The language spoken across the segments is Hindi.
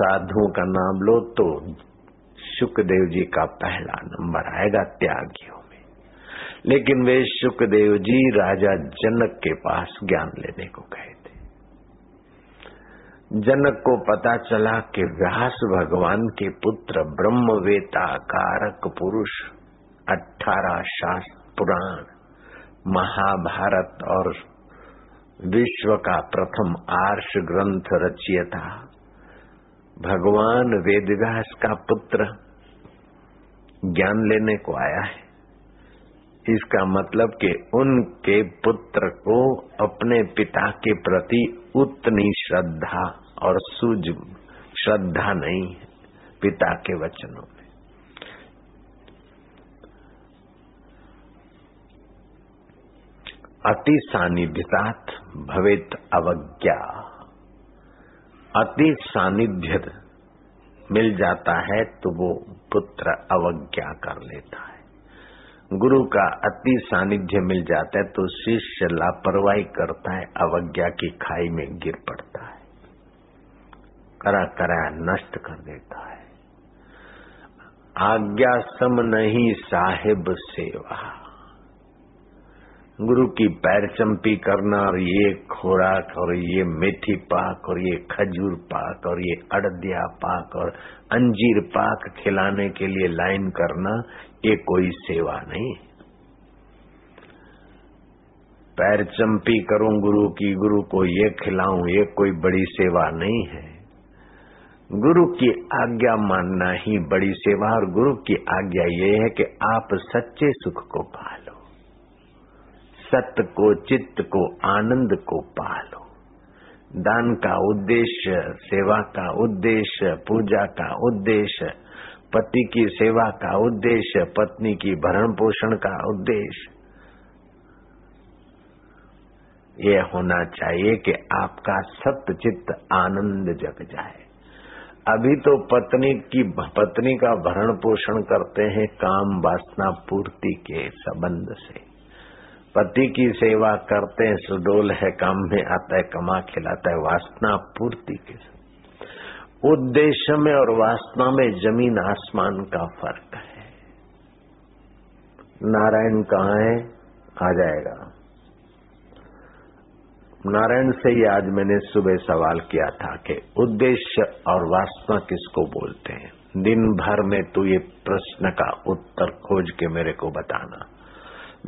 साधुओं का नाम लो तो सुखदेव जी का पहला नंबर आएगा त्यागियों में। लेकिन वे सुखदेव जी राजा जनक के पास ज्ञान लेने को गए थे। जनक को पता चला कि व्यास भगवान के पुत्र ब्रह्मवेता कारक पुरुष अठारह शास्त्र पुराण, महाभारत और विश्व का प्रथम आर्ष ग्रंथ रचियता भगवान वेदव्यास का पुत्र ज्ञान लेने को आया है। इसका मतलब कि उनके पुत्र को अपने पिता के प्रति उतनी श्रद्धा और सूझ, श्रद्धा नहीं है पिता के वचनों में। अति सानिध्यतात भवेत अवज्ञा। अति सानिध्य मिल जाता है तो वो पुत्र अवज्ञा कर लेता है। गुरु का अति सानिध्य मिल जाता है तो शिष्य लापरवाही करता है, अवज्ञा की खाई में गिर पड़ता है। करा करा नष्ट कर देता है। आज्ञा सम नहीं साहेब सेवा। गुरु की पैर चंपी करना और ये खोराक और ये मेथी पाक और ये खजूर पाक और ये अड़दिया पाक और अंजीर पाक खिलाने के लिए लाइन करना, ये कोई सेवा नहीं। पैर चंपी करूँ गुरु की, गुरु को ये खिलाऊं, ये कोई बड़ी सेवा नहीं है। गुरु की आज्ञा मानना ही बड़ी सेवा और गुरु की आज्ञा ये है कि आप सच्चे सुख को पालो। सत्य को, चित्त को, आनंद को पालो। दान का उद्देश्य, सेवा का उद्देश्य, पूजा का उद्देश्य, पति की सेवा का उद्देश्य, पत्नी की भरण पोषण का उद्देश्य। ये होना चाहिए कि आपका सत्य चित्त आनंद जग जाए। अभी तो पत्नी की, पत्नी का भरण पोषण करते हैं, काम वासना पूर्ति के संबंध से। पति की सेवा करते हैं, सुडोल है, काम में आता है, कमा, खिलाता है, वासना पूर्ति के उद्देश्य में और वासना में ज़मीन आसमान का फ़र्क है। नारायण कहाँ है? आ जाएगा। नारायण से ही आज मैंने सुबह सवाल किया था कि उद्देश्य और वासना किसको बोलते हैं? दिन भर में तू ये प्रश्न का उत्तर खोज के मेरे को बताना।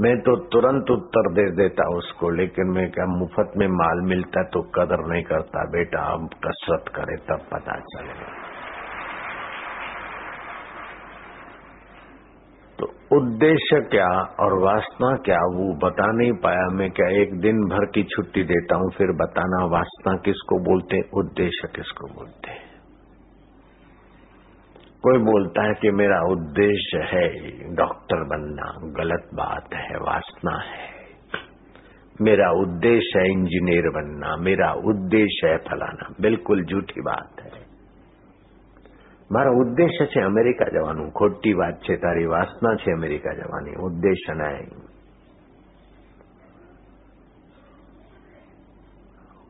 मैं तो तुरंत उत्तर दे देता उसको, लेकिन मैं क्या, मुफ़्त में माल मिलता तो कदर नहीं करता। बेटा, अब कसरत करे, तब पता चलेगा। तो उद्देश्य क्या और वासना क्या, वो बता नहीं पाया। मैं क्या एक दिन भर की छुट्टी देता हूँ, फिर बताना वासना किसको बोलते, उद्देश्य किसको बोलते हैं? कोई बोलता है कि मेरा उद्देश्य है डॉक्टर बनना गलत बात है वासना है मेरा उद्देश्य है इंजीनियर बनना मेरा उद्देश्य है फलाना बिल्कुल झूठी बात है મારા ઉદ્દેશ્ય છે અમેરિકા જવાનું ખોટી વાત છે તારી વાસના છે અમેરિકા જવાની ઉદ્દેશ્ય નહીં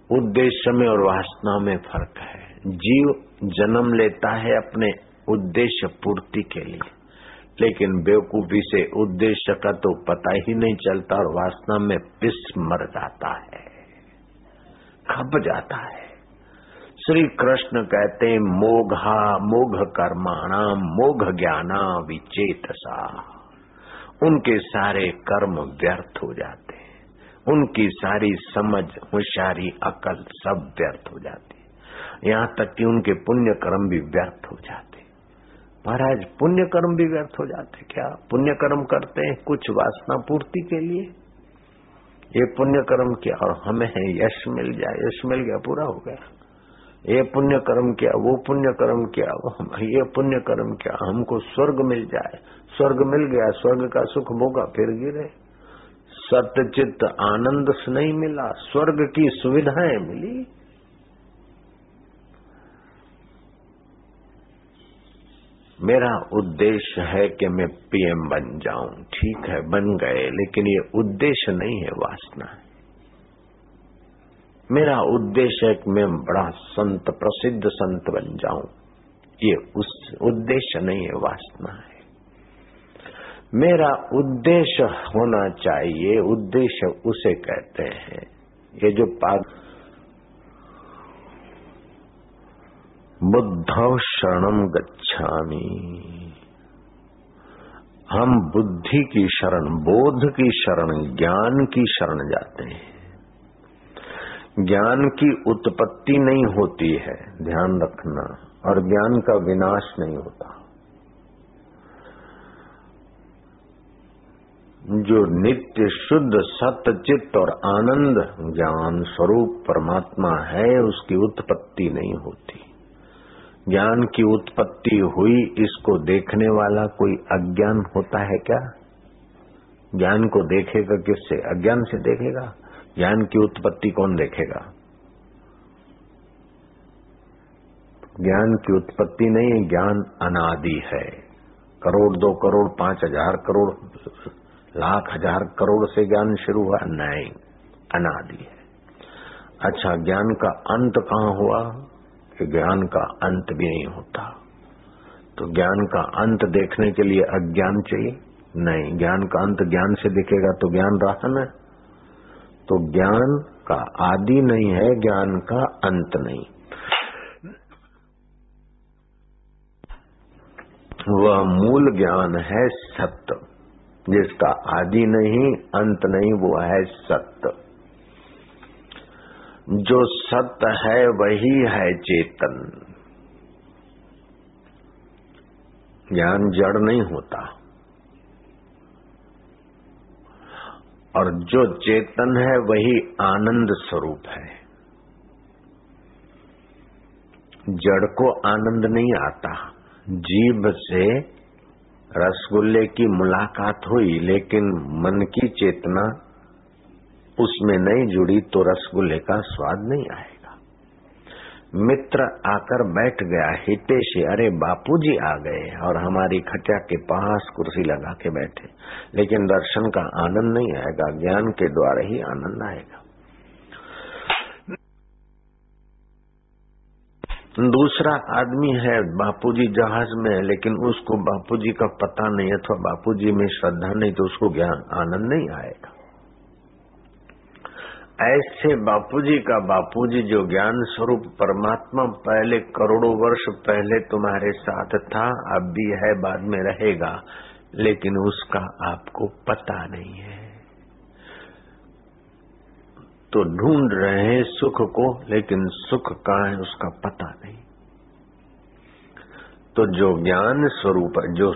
उद्देश्य में और वासना में फर्क है जीव जन्म लेता है अपने उद्देश्य पूर्ति के लिए। लेकिन बेवकूफ़ी से उद्देश्य का तो पता ही नहीं चलता और वासना में पिस मर जाता है। खप जाता है। श्री कृष्ण कहते हैं, मोघा, मोघ कर्माणा, मोघ ज्ञाना विचेतसा। उनके सारे कर्म व्यर्थ हो जाते हैं। उनकी सारी समझ, होशियारी, अकल सब व्यर्थ हो जाती है। यहाँ तक कि उनके पुण्य कर्म भी व्यर्थ हो जाते महाराज पुण्य कर्म भी व्यर्थ हो जाते क्या? पुण्य कर्म करते हैं कुछ वासना पूर्ति के लिए? ये पुण्य कर्म किया और हमें है, यश मिल जाए, यश मिल गया, पूरा हो गया। ये पुण्य कर्म किया वो पुण्य कर्म किया वो ये पुण्य कर्म किया हमको स्वर्ग मिल जाए। स्वर्ग मिल गया, स्वर्ग का सुख भोगा, फिर गिरे। सत्यचित आनंद नहीं मिला, स्वर्ग की सुविधाएँ मिली। मेरा उद्देश्य है कि मैं पीएम बन जाऊँ। ठीक है, बन गए, लेकिन ये उद्देश्य नहीं है वासना। है मेरा उद्देश्य है कि मैं बड़ा संत, प्रसिद्ध संत बन जाऊँ। ये उस उद्देश्य नहीं है, वासना है। मेरा उद्देश्य होना चाहिए, उद्देश्य उसे कहते हैं। ये जो पाग बुद्धव शरणम गच्छामी। हम बुद्धि की शरण, बोध की शरण, ज्ञान की शरण जाते हैं। ज्ञान की उत्पत्ति नहीं होती है, ध्यान रखना, और ज्ञान का विनाश नहीं होता। जो नित्य शुद्ध सत्य चित्त और आनंद, ज्ञान स्वरूप परमात्मा है, उसकी उत्पत्ति नहीं होती। ज्ञान की उत्पत्ति हुई, इसको देखने वाला कोई अज्ञान होता है क्या? ज्ञान को देखेगा किससे? अज्ञान से देखेगा? ज्ञान की उत्पत्ति कौन देखेगा? ज्ञान की उत्पत्ति नहीं, ज्ञान अनादि है। करोड़ दो करोड़, पाँच हज़ार करोड़, लाख हज़ार करोड़ से ज्ञान शुरू हुआ। नहीं, अनादि है। अच्छा ज्ञान का अंत कहाँ हुआ? कि ज्ञान का अंत भी नहीं होता। तो ज्ञान का अंत देखने के लिए अज्ञान चाहिए? नहीं, ज्ञान का अंत ज्ञान से दिखेगा तो ज्ञान रहा न तो ज्ञान का आदि नहीं है, ज्ञान का अंत नहीं। वह मूल ज्ञान है सत्य। जिसका आदि नहीं, अंत नहीं, वो है सत्य। जो सत्य है वही है चेतन। ज्ञान जड़ नहीं होता। और जो चेतन है वही आनंद स्वरूप है। जड़ को आनंद नहीं आता। जीभ से रसगुल्ले की मुलाकात हुई, लेकिन मन की चेतना उसमें नहीं जुड़ी तो रसगुल्ले का स्वाद नहीं आएगा। मित्र आकर बैठ गया हितेशी अरे बापूजी आ गए और हमारी खटिया के पास कुर्सी लगा के बैठे। लेकिन दर्शन का आनंद नहीं आएगा, ज्ञान के द्वारा ही आनंद आएगा। दूसरा आदमी है बापूजी जहाज़ में है लेकिन उसको बापूजी का पता नहीं अथवा बापूजी में श्रद्धा नहीं तो उसको ज्ञान, आनंद नहीं आएगा। ऐसे बापूजी का बापूजी जो ज्ञान स्वरूप परमात्मा पहले करोड़ों वर्ष पहले तुम्हारे साथ था, अब भी है, बाद में रहेगा, लेकिन उसका आपको पता नहीं है। तो ढूंढ रहे हैं सुख को, लेकिन सुख कहाँ है उसका पता नहीं। तो जो ज्ञान स्वरूप है जो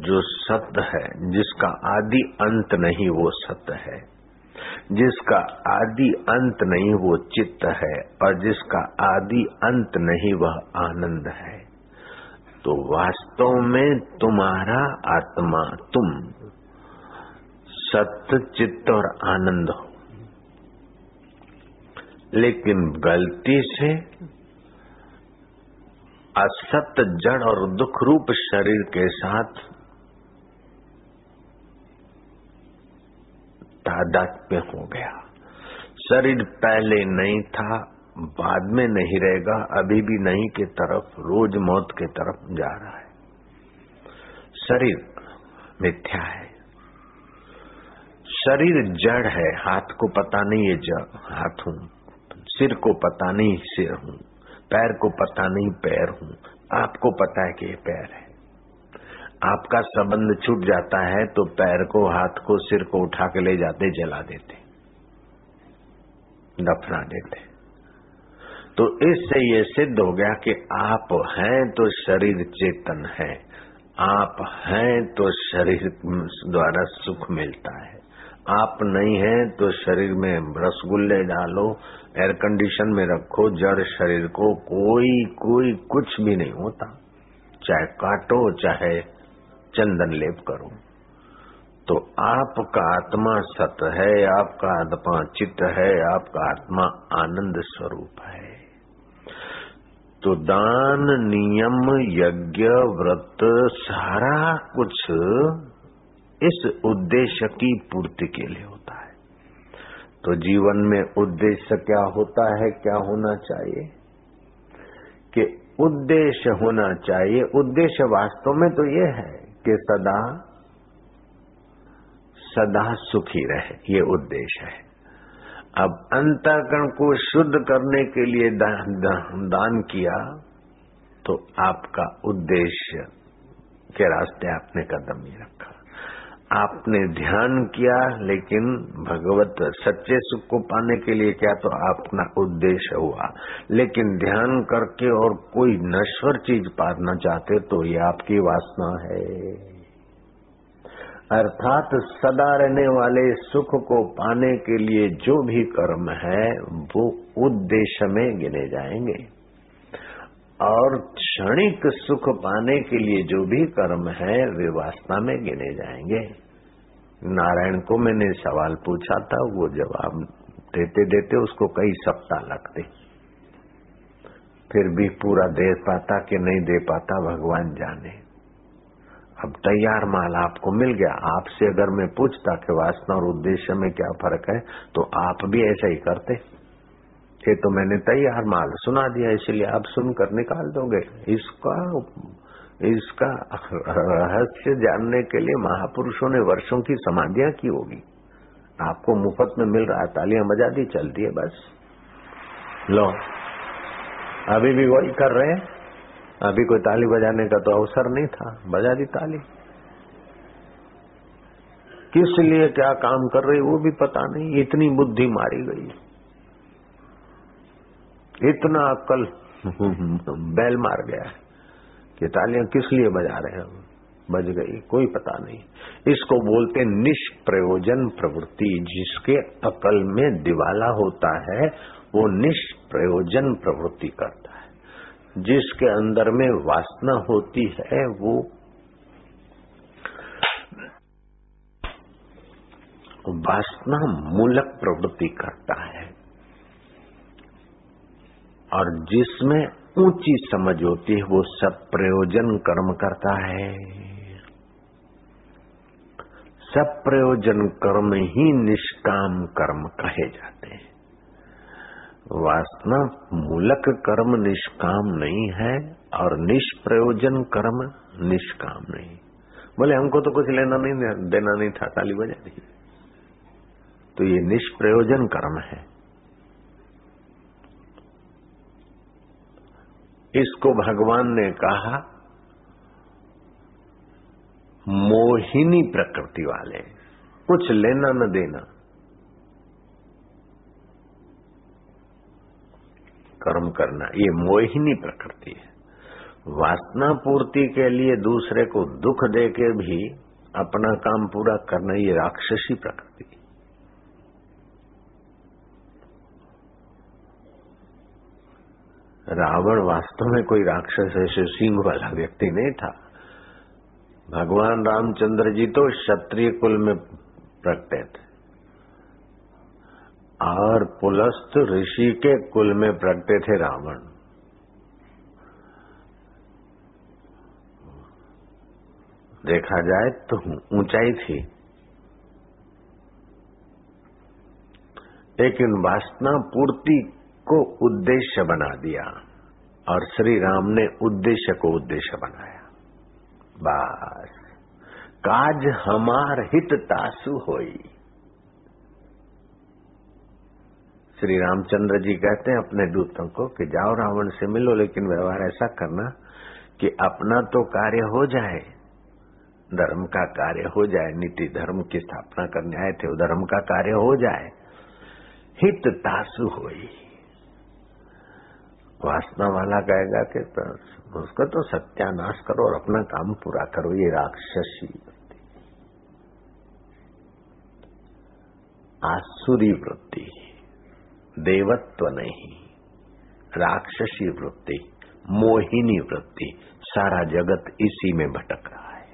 जो सत्य है, जिसका आदि अंत नहीं, वो सत्य है। जिसका आदि अंत नहीं, वो चित्त है, और जिसका आदि अंत नहीं, वह आनंद है। तो वास्तव में तुम्हारा आत्मा, तुम सत्य, चित्त और आनंद हो। लेकिन गलती से असत्य, जड़ और दुख रूप शरीर के साथ तादात्म्य हो गया। शरीर पहले नहीं था, बाद में नहीं रहेगा, अभी भी नहीं के तरफ़, रोज मौत के तरफ़ जा रहा है। शरीर मिथ्या है। शरीर जड़ है, हाथ को पता नहीं ये जड़ हाथ हूँ, सिर को पता नहीं सिर हूँ, पैर को पता नहीं पैर हूँ, आपको पता है कि ये पैर है। आपका संबंध छूट जाता है तो पैर को, हाथ को, सिर को उठा के ले जाते, जला देते। दफना देते। तो इससे ये सिद्ध हो गया कि आप हैं तो शरीर चेतन है। आप हैं तो शरीर द्वारा सुख मिलता है। आप नहीं है तो शरीर में रसगुल्ले डालो एयर कंडीशन में रखो, जड़ शरीर को कोई कोई कुछ भी नहीं होता। चाहे काटो, चाहे चंदन लेप करो। तो आपका आत्मा सत है, आपका आत्मा चित्त है, आपका आत्मा आनंद स्वरूप है। तो दान, नियम, यज्ञ, व्रत, सारा कुछ इस उद्देश्य की पूर्ति के लिए होता है। तो जीवन में उद्देश्य क्या होता है, क्या होना चाहिए? कि उद्देश्य होना चाहिए। उद्देश्य वास्तव में तो ये है कि सदा सदा सुखी रहे ये उद्देश्य है। अब अंतकरण को शुद्ध करने के लिए दान, दान, किया तो आपका उद्देश्य के रास्ते आपने कदम ही रखा। आपने ध्यान किया, लेकिन भगवत सच्चे सुख को पाने के लिए क्या तो अपना उद्देश्य हुआ। लेकिन ध्यान करके और कोई नश्वर चीज़ पाना चाहते तो ये आपकी वासना है। अर्थात सदा रहने वाले सुख को पाने के लिए जो भी कर्म है, वो उद्देश्य में गिने जाएँगे। और क्षणिक सुख पाने के लिए जो भी कर्म है, वे वासना में गिने जाएँगे। नारायण को मैंने सवाल पूछा था, वो जवाब देते देते उसको कई सप्ताह लगते। फिर भी पूरा दे पाता कि नहीं दे पाता, भगवान जाने। अब तैयार माल आपको मिल गया। आपसे अगर मैं पूछता कि वासना और उद्देश्य में क्या फ़र्क है तो आप भी ऐसा ही करते। ये तो मैंने तैयार माल सुना दिया, इसलिए आप सुनकर निकाल दोगे। इसका इसका रहस्य जानने के लिए महापुरुषों ने वर्षों की समाधियाँ की होगी। आपको मुफ़्त में मिल रहा है, तालियाँ बजा दी चलती है बस। लो, अभी भी वही कर रहे हैं? अभी कोई ताली बजाने का तो अवसर नहीं था। बजा दी ताली। किस लिए क्या काम कर रही वो भी पता नहीं, इतनी बुद्धि मारी गई। इतना अक्ल बैल मार गया कि तालियाँ किस लिए बजा रहे हैं? बज गई, कोई पता नहीं। इसको बोलते निष्प्रयोजन प्रवृत्ति, जिसके अकल में दिवाला होता है, वो निष्प्रयोजन प्रवृत्ति करता है। जिसके अंदर में वासना होती है, वो वासना मूलक प्रवृत्ति करता है। और जिसमें ऊँची समझ होती है, वो सब प्रयोजन कर्म करता है। सब प्रयोजन कर्म ही निष्काम कर्म कहे जाते हैं। वासना मूलक कर्म निष्काम नहीं है और निष्प्रयोजन कर्म निष्काम नहीं। बोले हमको तो कुछ लेना नहीं, देना नहीं था, ताली बजा दी तो ये निष्प्रयोजन कर्म है। इसको भगवान ने कहा, मोहिनी प्रकृति वाले, कुछ लेना न देना। कर्म करना, ये मोहिनी प्रकृति है। वासना पूर्ति के लिए दूसरे को दुख दे के भी अपना काम पूरा करना, ये राक्षसी प्रकृति रावण वास्तव में कोई राक्षस ऐसे सिंह वाला व्यक्ति नहीं था। भगवान रामचंद्र जी तो क्षत्रिय कुल में प्रकटे थे। और पुलस्त ऋषि के कुल में प्रकटे थे रावण। देखा जाए तो ऊंचाई थी। लेकिन वासना पूर्ति को उद्देश्य बना दिया और श्री राम ने उद्देश्य को उद्देश्य बनाया। बस। काज हमार हित तासु होई। श्री रामचंद्र जी कहते हैं अपने दूतों को कि जाओ रावण से मिलो, लेकिन व्यवहार ऐसा करना कि अपना तो कार्य हो जाए, धर्म का कार्य हो जाए, नीति धर्म की स्थापना करने आए थे धर्म का कार्य हो जाए, हित तासु होई। वासना वाला कहेगा कि उसका तो सत्यानाश करो और अपना काम पूरा करो, ये राक्षसी वृत्ति। आसुरी वृत्ति, देवत्व नहीं, राक्षसी वृत्ति, मोहिनी वृत्ति, सारा जगत इसी में भटक रहा है।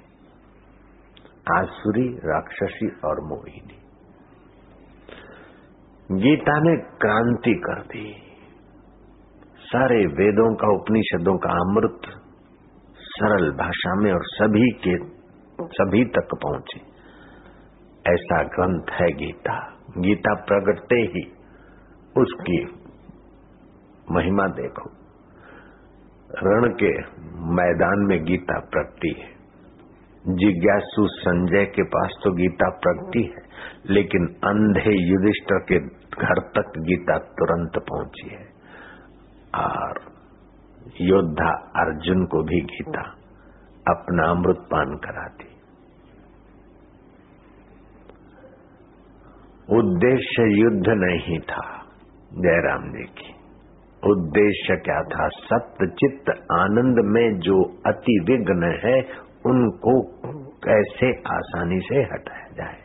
आसुरी, राक्षसी और मोहिनी। गीता ने क्रांति कर दी। सारे वेदों का, उपनिषदों का अमृत सरल भाषा में और सभी के, सभी तक पहुँचे। ऐसा ग्रंथ है गीता। गीता प्रगटते ही उसकी महिमा देखो। रण के मैदान में गीता प्रगति है। जिज्ञासु संजय के पास तो गीता प्रगति है, लेकिन अंधे युधिष्ठर के घर तक गीता तुरंत पहुँची है। और योद्धा अर्जुन को भी गीता अपना अमृत पान कराती। उद्देश्य युद्ध नहीं था, जयराम जी की। उद्देश्य क्या था? सत्य चित्त आनंद में जो अति विघ्न है, उनको कैसे आसानी से हटाया जाए?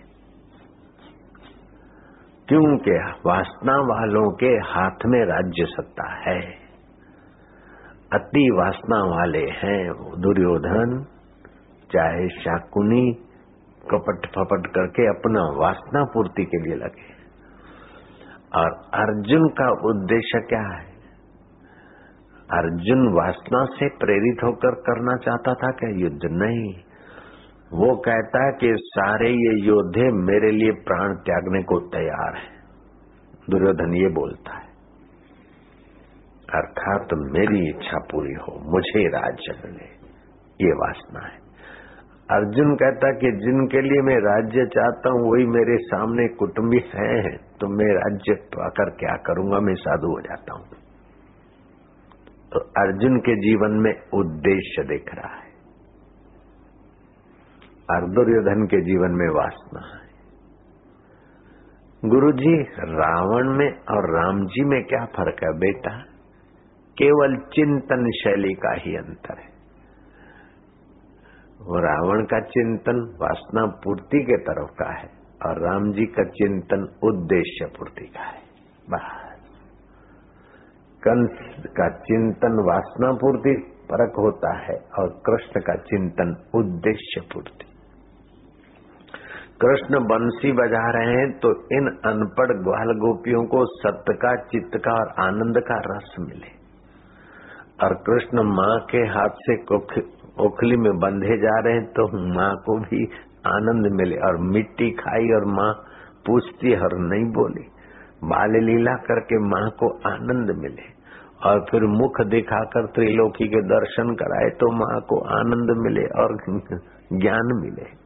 क्योंकि वासना वालों के हाथ में राज्य सत्ता है। अति वासना वाले हैं दुर्योधन, चाहे शाकुनी कपट फपट करके अपना वासना पूर्ति के लिए लगे। और अर्जुन का उद्देश्य क्या है? अर्जुन वासना से प्रेरित होकर करना चाहता था क्या? युद्ध नहीं। वो कहता है कि सारे ये योद्धे मेरे लिए प्राण त्यागने को तैयार है। दुर्योधन ये बोलता है, अर्थात मेरी इच्छा पूरी हो, मुझे राज्य मिले ये वासना है। अर्जुन कहता कि जिनके लिए मैं राज्य चाहता हूँ, वही मेरे सामने कुटुंबी हैं तो मैं राज्य पाकर क्या करूँगा? मैं साधु हो जाता हूँ। तो अर्जुन के जीवन में उद्देश्य दिख रहा है। और दुर्योधन के जीवन में वासना है। गुरु जी रावण में और राम जी में क्या फ़र्क है बेटा? केवल चिंतन शैली का ही अंतर है। वो रावण का चिंतन वासना पूर्ति के तरफ़ का है और राम जी का चिंतन उद्देश्य पूर्ति का है। बस। कंस का चिंतन वासना पूर्ति परक होता है और कृष्ण का चिंतन उद्देश्य पूर्ति। कृष्ण बंसी बजा रहे हैं तो इन अनपढ़ ग्वाल गोपियों को सत्य का, चित्त का और आनंद का रस मिले। और कृष्ण माँ के हाथ से ओखली में बंधे जा रहे हैं तो माँ को भी आनंद मिले। और मिट्टी खाई और माँ पूछती और नहीं बोली। बाल लीला करके माँ को आनंद मिले। और फिर मुख दिखाकर त्रिलोकी के दर्शन कराए तो माँ को आनंद मिले और ज्ञान मिले।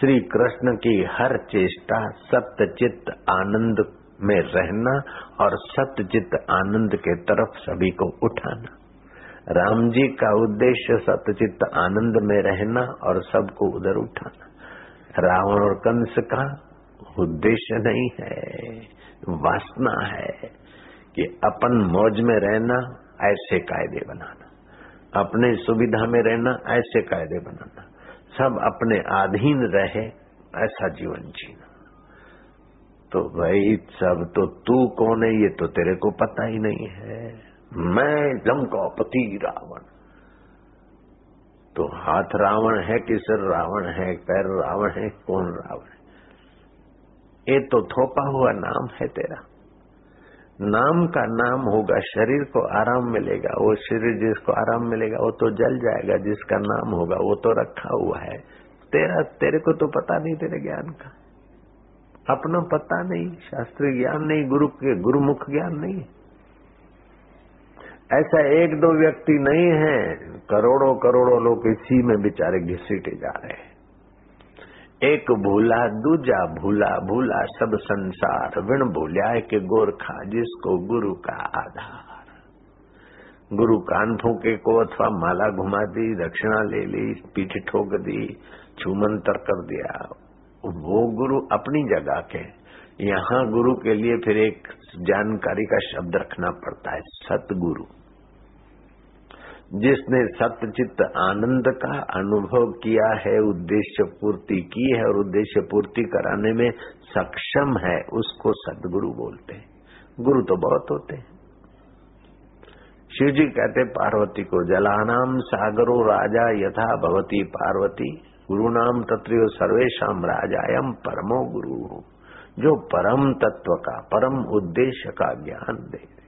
श्री कृष्ण की हर चेष्टा सत्य चित्त आनंद में रहना और सत्य चित्त आनंद के तरफ़ सभी को उठाना। राम जी का उद्देश्य सत्य चित्त आनंद में रहना और सबको उधर उठाना। रावण और कंस का उद्देश्य नहीं है, वासना है कि अपन मौज में रहना, ऐसे कायदे बनाना। अपने सुविधा में रहना, ऐसे कायदे बनाना। सब अपने अधीन रहे, ऐसा जीवन जीना। तो भाई, सब तो तू कौन है, ये तो तेरे को पता ही नहीं है। मैं लंकापति रावण। तो हाथ रावण है कि सिर रावण है, पैर रावण है, कौन रावण है? ये तो थोपा हुआ नाम है तेरा। नाम का नाम होगा, शरीर को आराम मिलेगा, वो शरीर जिसको आराम मिलेगा, वो तो जल जाएगा, जिसका नाम होगा, वो तो रखा हुआ है। तेरा, तेरे को तो पता नहीं, तेरे ज्ञान का। अपना पता नहीं, शास्त्रीय ज्ञान नहीं, गुरु के, गुरुमुख ज्ञान नहीं। ऐसा एक दो व्यक्ति नहीं है करोड़ों करोड़ों लोग इसी में बेचारे घिसीटे जा रहे हैं। एक भूला, दूजा भूला भूला सब संसार। विण भूलिया के गोरखा, जिसको गुरु का आधार। गुरु कान फूके को अथवा माला घुमा दी, दक्षिणा ले ली, पीठ ठोक दी छूमंतर कर दिया। वो गुरु अपनी जगह के यहाँ गुरु के लिए फिर एक जानकारी का शब्द रखना पड़ता है, सतगुरु। जिसने सत्यचित्त आनंद का अनुभव किया है, उद्देश्य पूर्ति की है और उद्देश्य पूर्ति कराने में सक्षम है, उसको सदगुरु बोलते हैं। गुरु तो बहुत होते हैं। शिव जी कहते पार्वती को जलानाम सागरो राजा यथा भवती पार्वती गुरु नाम तत्व सर्वेशम राजायम परमो गुरु। जो परम तत्व का, परम उद्देश्य का ज्ञान दे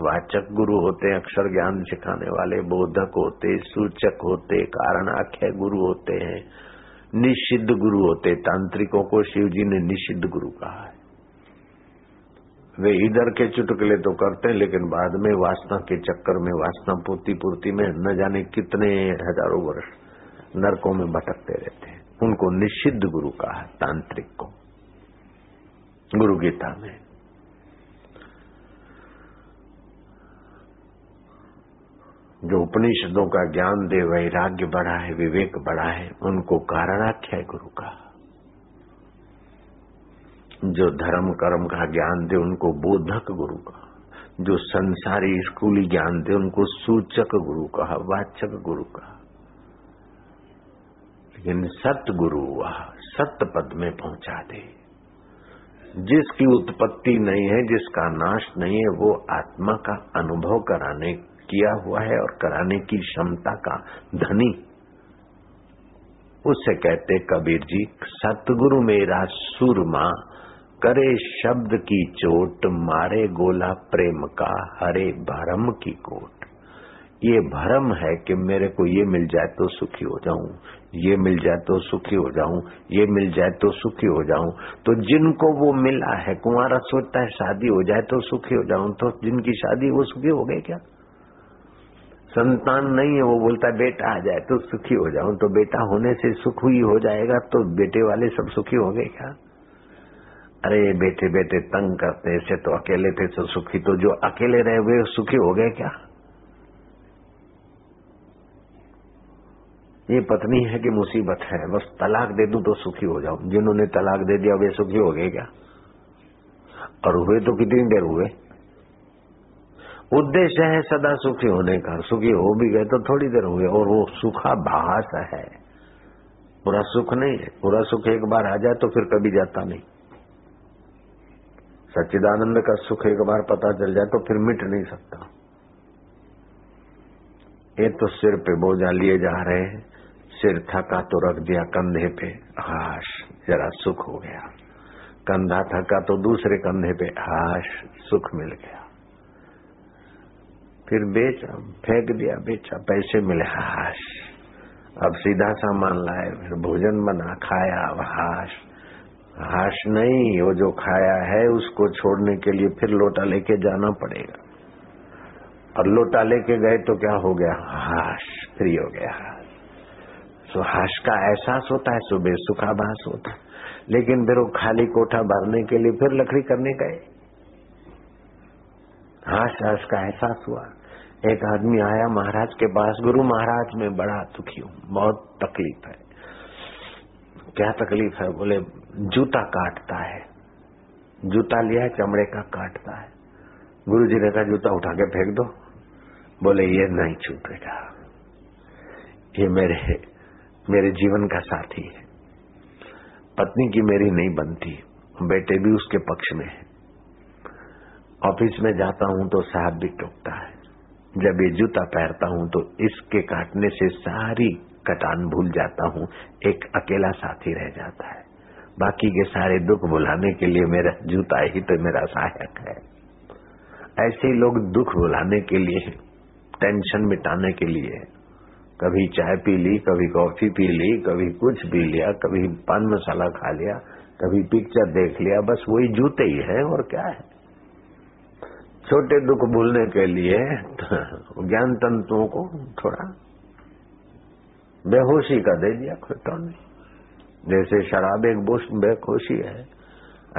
वाचक गुरु होते हैं अक्षर ज्ञान सिखाने वाले, बोधक होते, सूचक होते, कारण आख्या गुरु होते हैं, निषिद्ध गुरु होते। तांत्रिकों को शिव जी ने निषिद्ध गुरु कहा है। वे इधर के चुटकले तो करते हैं, लेकिन बाद में वासना के चक्कर में, वासना पूर्ति पूर्ति में न जाने कितने हज़ारों वर्ष नरकों में भटकते रहते हैं। उनको निषिद्ध गुरु कहा है, तांत्रिक को। गुरु गीता में जो उपनिषदों का ज्ञान दे, वैराग्य बढ़ा है विवेक बढ़ा है उनको कारणाख्या है गुरु का जो धर्म, कर्म का ज्ञान दे, उनको बोधक गुरु का जो संसारी स्कूली ज्ञान दे, उनको सूचक गुरु का वाचक गुरु का लेकिन सतगुरु वह सत्य पद में पहुँचा दे। जिसकी उत्पत्ति नहीं है, जिसका नाश नहीं है, वो आत्मा का अनुभव कराने किया हुआ है और कराने की क्षमता का धनी। उससे कहते, कबीर जी, सतगुरु मेरा सुरमा, करे शब्द की चोट, मारे गोला प्रेम का, हरे भरम की कोट। ये भरम है कि मेरे को ये मिल जाए तो सुखी हो जाऊँ, ये मिल जाए तो सुखी हो जाऊँ, ये मिल जाए तो सुखी हो जाऊँ। तो जिनको वो मिला है, कुंवारा सोचता है, शादी हो जाए तो सुखी हो जाऊँ तो जिनकी शादी वो सुखी हो गए क्या? संतान नहीं है, वो बोलता है, बेटा आ जाए तो सुखी हो जाऊँ तो बेटा होने से सुख ही हो जाएगा तो बेटे वाले सब सुखी हो गए क्या? अरे, बेटे बेटे, तंग करते ऐसे तो अकेले थे तो सुखी तो जो अकेले रहे हुए सुखी हो गए क्या? ये पत्नी है कि मुसीबत है, बस तलाक दे दूँ तो सुखी हो जाऊँ। जिन्होंने तलाक दे दिया, वे सुखी हो गए क्या? और हुए तो कितनी देर हुए? उद्देश्य है सदा सुखी होने का। सुखी हो भी गए तो थोड़ी देर हुए और वो सुखा भास है। पूरा सुख नहीं है। पूरा सुख एक बार आ जाए तो फिर कभी जाता नहीं। सच्चिदानंद का सुख एक बार पता चल जाए तो फिर मिट नहीं सकता। ये तो सिर पे बोझा लिए जा रहे हैं। सिर थका तो रख दिया कंधे पे। हाश, जरा सुख हो गया। कंधा थका तो दूसरे कंधे पे। हाश, सुख मिल गया। फिर बेचा, फेंक दिया, बेचा, पैसे मिले, हाश। अब सीधा सामान लाए, फिर भोजन बना, खाया, अब हाश। हाश नहीं, वो जो खाया है, उसको छोड़ने के लिए फिर लोटा लेके जाना पड़ेगा। और लोटा लेके गए तो क्या हो गया? हाश, फ्री हो गया। हाश सो हाश का एहसास होता है सुबह सुखाभास होता है। लेकिन फिर वो खाली कोठा भरने के लिए फिर लकड़ी करने गए। हाश हाश का एहसास हुआ। एक आदमी आया महाराज के पास, गुरु महाराज, में बड़ा दुखी हूँ, बहुत तकलीफ़ है। क्या तकलीफ़ है? बोले, जूता काटता है, जूता लिया है, चमड़े का काटता है। गुरु जी ने कहा, जूता उठा के फेंक दो। बोले, ये नहीं छूटेगा, ये मेरे मेरे जीवन का साथी है। पत्नी की मेरी नहीं बनती, बेटे भी उसके पक्ष में है। ऑफ़िस में जाता हूँ तो साहब भी टोकता है। जब ये जूता पहनता हूँ तो इसके काटने से सारी कटान भूल जाता हूँ। एक अकेला साथी रह जाता है। बाकी के सारे दुख भुलाने के लिए मेरा जूता ही तो मेरा सहायक है। ऐसे लोग दुख भुलाने के लिए, टेंशन मिटाने के लिए, कभी चाय पी ली, कभी कॉफ़ी पी ली, कभी कुछ पी लिया, कभी पान मसाला खा लिया, कभी पिक्चर देख लिया, बस वही जूते ही है और क्या है? छोटे दुख भूलने के लिए ज्ञान तंतुओं को थोड़ा बेहोशी का दे दिया खुटों ने। जैसे शराब एक बेहोशी है,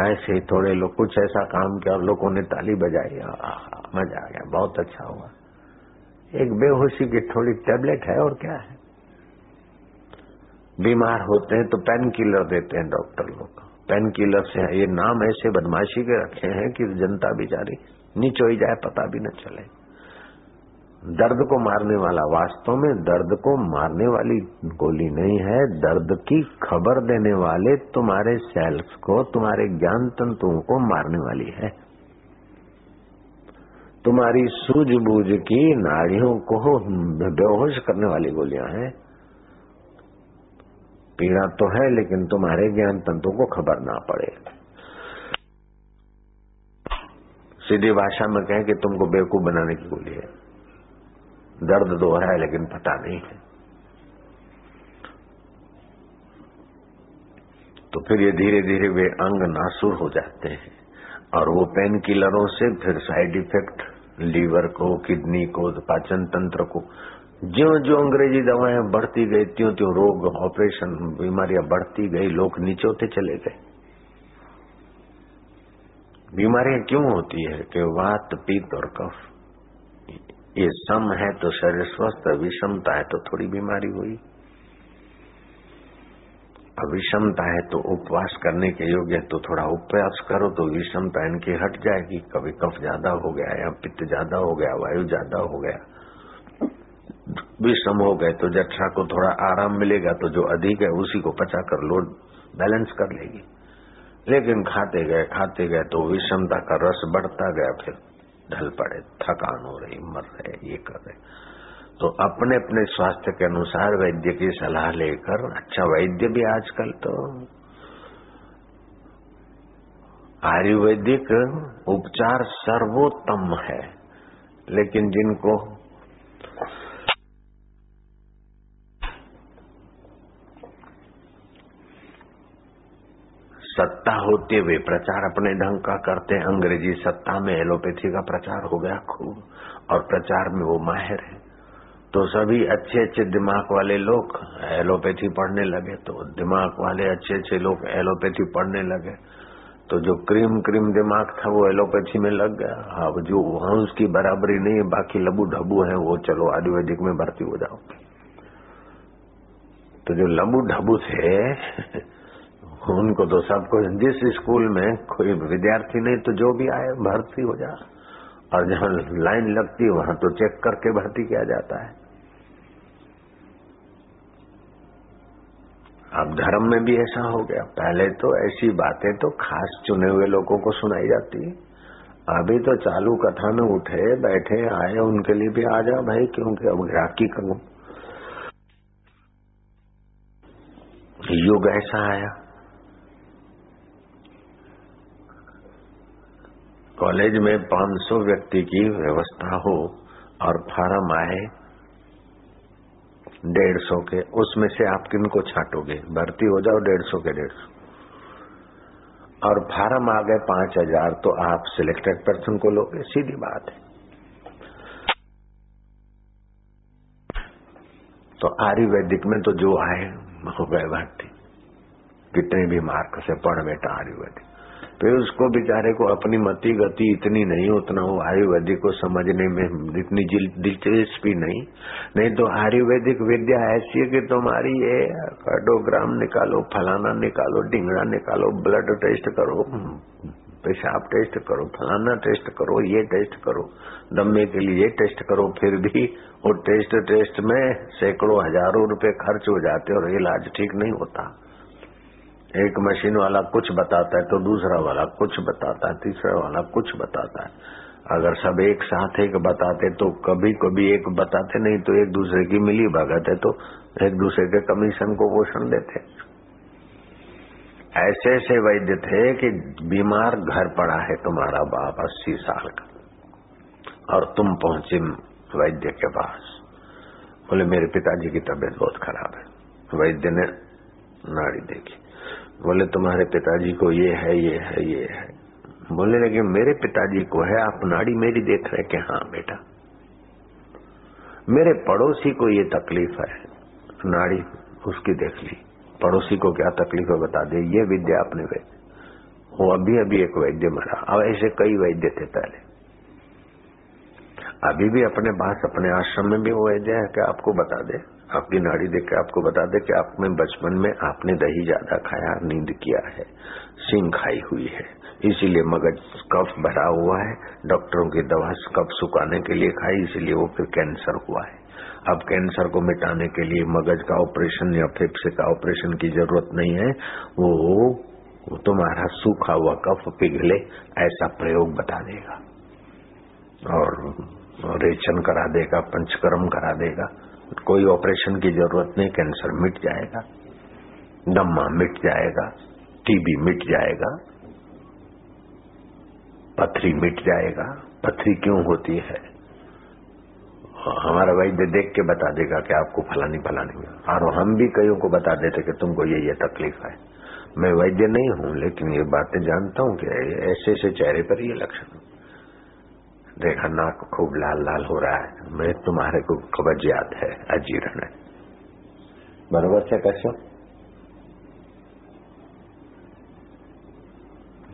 ऐसे ही थोड़े लोग, कुछ ऐसा काम किया और लोगों ने ताली बजाई मज़ा आ गया, बहुत अच्छा हुआ। एक बेहोशी की थोड़ी टेबलेट है और क्या है? बीमार होते हैं तो पेन किलर देते हैं डॉक्टर लोग। पेन किलर से ये नाम ऐसे बदमाशी के रखे हैं कि जनता बेचारी नीचे ही जाए, पता भी न चले। दर्द को मारने वाला, वास्तव में दर्द को मारने वाली गोली नहीं है। दर्द की खबर देने वाले तुम्हारे सेल्स को, तुम्हारे ज्ञान तंतुओं को मारने वाली है। तुम्हारी सूझबूझ की नाड़ियों को बेहोश करने वाली गोलियाँ हैं। पीड़ा तो है, लेकिन तुम्हारे ज्ञान तंतुओं को खबर ना पड़े। सीधी भाषा में कहें कि तुमको बेवकूफ़ बनाने की गोली है। दर्द तो है, लेकिन पता नहीं है। तो फिर ये धीरे धीरे वे अंग नासुर हो जाते हैं और वो पेन किलरों से फिर साइड इफ़ेक्ट, लीवर को, किडनी को, पाचन तंत्र को जो जो अंग्रेज़ी दवाएँ बढ़ती गई त्यों त्यों रोग, ऑपरेशन, बीमारियाँ बढ़ती गई, लोग नीचे होते चले गए। बीमारियाँ क्यों होती है? कि वात पित्त और कफ। ये सम है तो शरीर स्वस्थ विषमता है तो थोड़ी बीमारी हुई। विषमता है तो उपवास करने के योग्य तो थोड़ा उपवास करो तो विषमता इनकी हट जाएगी। कभी कफ ज़्यादा हो गया या पित्त ज़्यादा हो गया, वायु ज़्यादा हो गया विषम हो गए तो जठरा को थोड़ा आराम मिलेगा तो जो अधिक है उसी को पचा कर लोड बैलेंस कर लेगी। लेकिन खाते गए खाते गए तो विषमता का रस बढ़ता गया, फिर ढल पड़े, थकान हो रही, मर रहे, ये कर रहे। तो अपने अपने स्वास्थ्य के अनुसार वैद्य की सलाह लेकर अच्छा वैद्य भी आजकल तो आयुर्वेदिक उपचार सर्वोत्तम है, लेकिन जिनको सत्ता होते हुए प्रचार अपने ढंग का करते हैं। अंग्रेज़ी सत्ता में एलोपैथी का प्रचार हो गया खूब, और प्रचार में वो माहिर है। तो सभी अच्छे अच्छे दिमाग वाले लोग एलोपैथी पढ़ने लगे तो दिमाग वाले अच्छे अच्छे लोग एलोपैथी पढ़ने लगे। तो जो क्रीम क्रीम दिमाग था, वो एलोपैथी में लग गया। अब जो हंस की बराबरी नहीं है बाकी लबू ढबू है, वो चलो आयुर्वेदिक में भर्ती हो जाओ तो जो लबू ढबू थे उनको तो सबको जिस स्कूल में कोई विद्यार्थी नहीं तो जो भी आए, भर्ती हो जा। और जहाँ लाइन लगती है वहाँ तो चेक करके भर्ती किया जाता है। अब धर्म में भी ऐसा हो गया। पहले तो ऐसी बातें तो खास चुने हुए लोगों को सुनाई जाती। अभी तो चालू कथा में उठे, बैठे, आए, उनके लिए भी आ जा भाई, क्योंकि अब ग्राहकी करूँ युग ऐसा आया। कॉलेज में 500 व्यक्ति की व्यवस्था हो और फार्म आए, डेढ़ सौ के, उसमें से आप किन को छाटोगे? भर्ती हो जाओ डेढ़ सौ के डेढ़ सौ। और फार्म आ गए पाँच हज़ार तो आप सिलेक्टेड पर्सन को लोगे, सीधी बात है। तो आयुर्वेदिक में तो जो आए, हो गए भर्ती। कितने भी मार्क से पढ़ बेटा आयुर्वेदिक। फिर उसको बेचारे को अपनी मति गति इतनी नहीं, उतना वो आयुर्वेदिक को समझने में इतनी दिलचस्पी नहीं। नहीं तो आयुर्वेदिक विद्या ऐसी है कि तुम्हारी ये कार्डोग्राम निकालो, फलाना निकालो डिंगड़ा निकालो, ब्लड टेस्ट करो, पेशाब टेस्ट करो, फलाना टेस्ट करो, ये टेस्ट करो दम्मे के लिए ये टेस्ट करो, फिर भी वो टेस्ट टेस्ट में सैकड़ों हज़ारों रुपए खर्च हो जाते और इलाज ठीक नहीं होता। एक मशीन वाला कुछ बताता है तो दूसरा वाला कुछ बताता है, तीसरा वाला कुछ बताता है। अगर सब एक साथ एक बताते तो कभी कभी एक बताते, नहीं तो एक दूसरे की मिली भगत है तो एक दूसरे के कमीशन को पोषण देते। ऐसे ऐसे वैद्य थे कि बीमार घर पड़ा है तुम्हारा बाप अस्सी साल का, और तुम पहुँचे वैद्य के पास। बोले, मेरे पिताजी की तबीयत बहुत खराब है। वैद्य ने नाड़ी देखी। बोले, तुम्हारे पिताजी को ये है ये है ये है। बोले लेकिन मेरे पिताजी को है, आप नाड़ी मेरी देख रहे कि हाँ बेटा। मेरे पड़ोसी को ये तकलीफ़ है। नाड़ी उसकी देख ली। पड़ोसी को क्या तकलीफ़ है बता दे, ये विद्या अपने वैद्य वो अभी अभी एक वैद्य मरा। अब ऐसे कई वैद्य थे पहले। अभी भी अपने पास, अपने आश्रम में भी वो वैद्य है, क्या आपको बता दे? आपकी नाड़ी देख के आपको बता दे कि आप में बचपन में आपने दही ज़्यादा खाया नींद किया है सिंग खाई हुई है। इसीलिए मगज कफ भरा हुआ है डॉक्टरों की दवा कफ सुखाने के लिए खाई इसीलिए वो फिर कैंसर हुआ है। अब कैंसर को मिटाने के लिए मगज का ऑपरेशन या फेफड़े का ऑपरेशन की ज़रूरत नहीं है वो, वो तुम्हारा सूखा हुआ कफ पिघले ऐसा प्रयोग बता देगा। और रेचन करा देगा पंचकर्म करा देगा। कोई ऑपरेशन की ज़रूरत नहीं, कैंसर मिट जाएगा, दम्मा मिट जाएगा, टीबी मिट जाएगा, पथरी मिट जाएगा। पथरी क्यों होती है? हमारा वैद्य देख के बता देगा कि आपको फलानी फलानी और हम भी कईयों को बता देते कि तुमको ये ये तकलीफ़ है। मैं वैद्य नहीं हूँ, लेकिन ये बातें जानता हूँ कि ऐसे ऐसे चेहरे पर ये लक्षण देखा नाक खूब लाल लाल हो रहा है। मैं तुम्हारे को कब्जियात है अजीर्ण है। बरोबर से कशो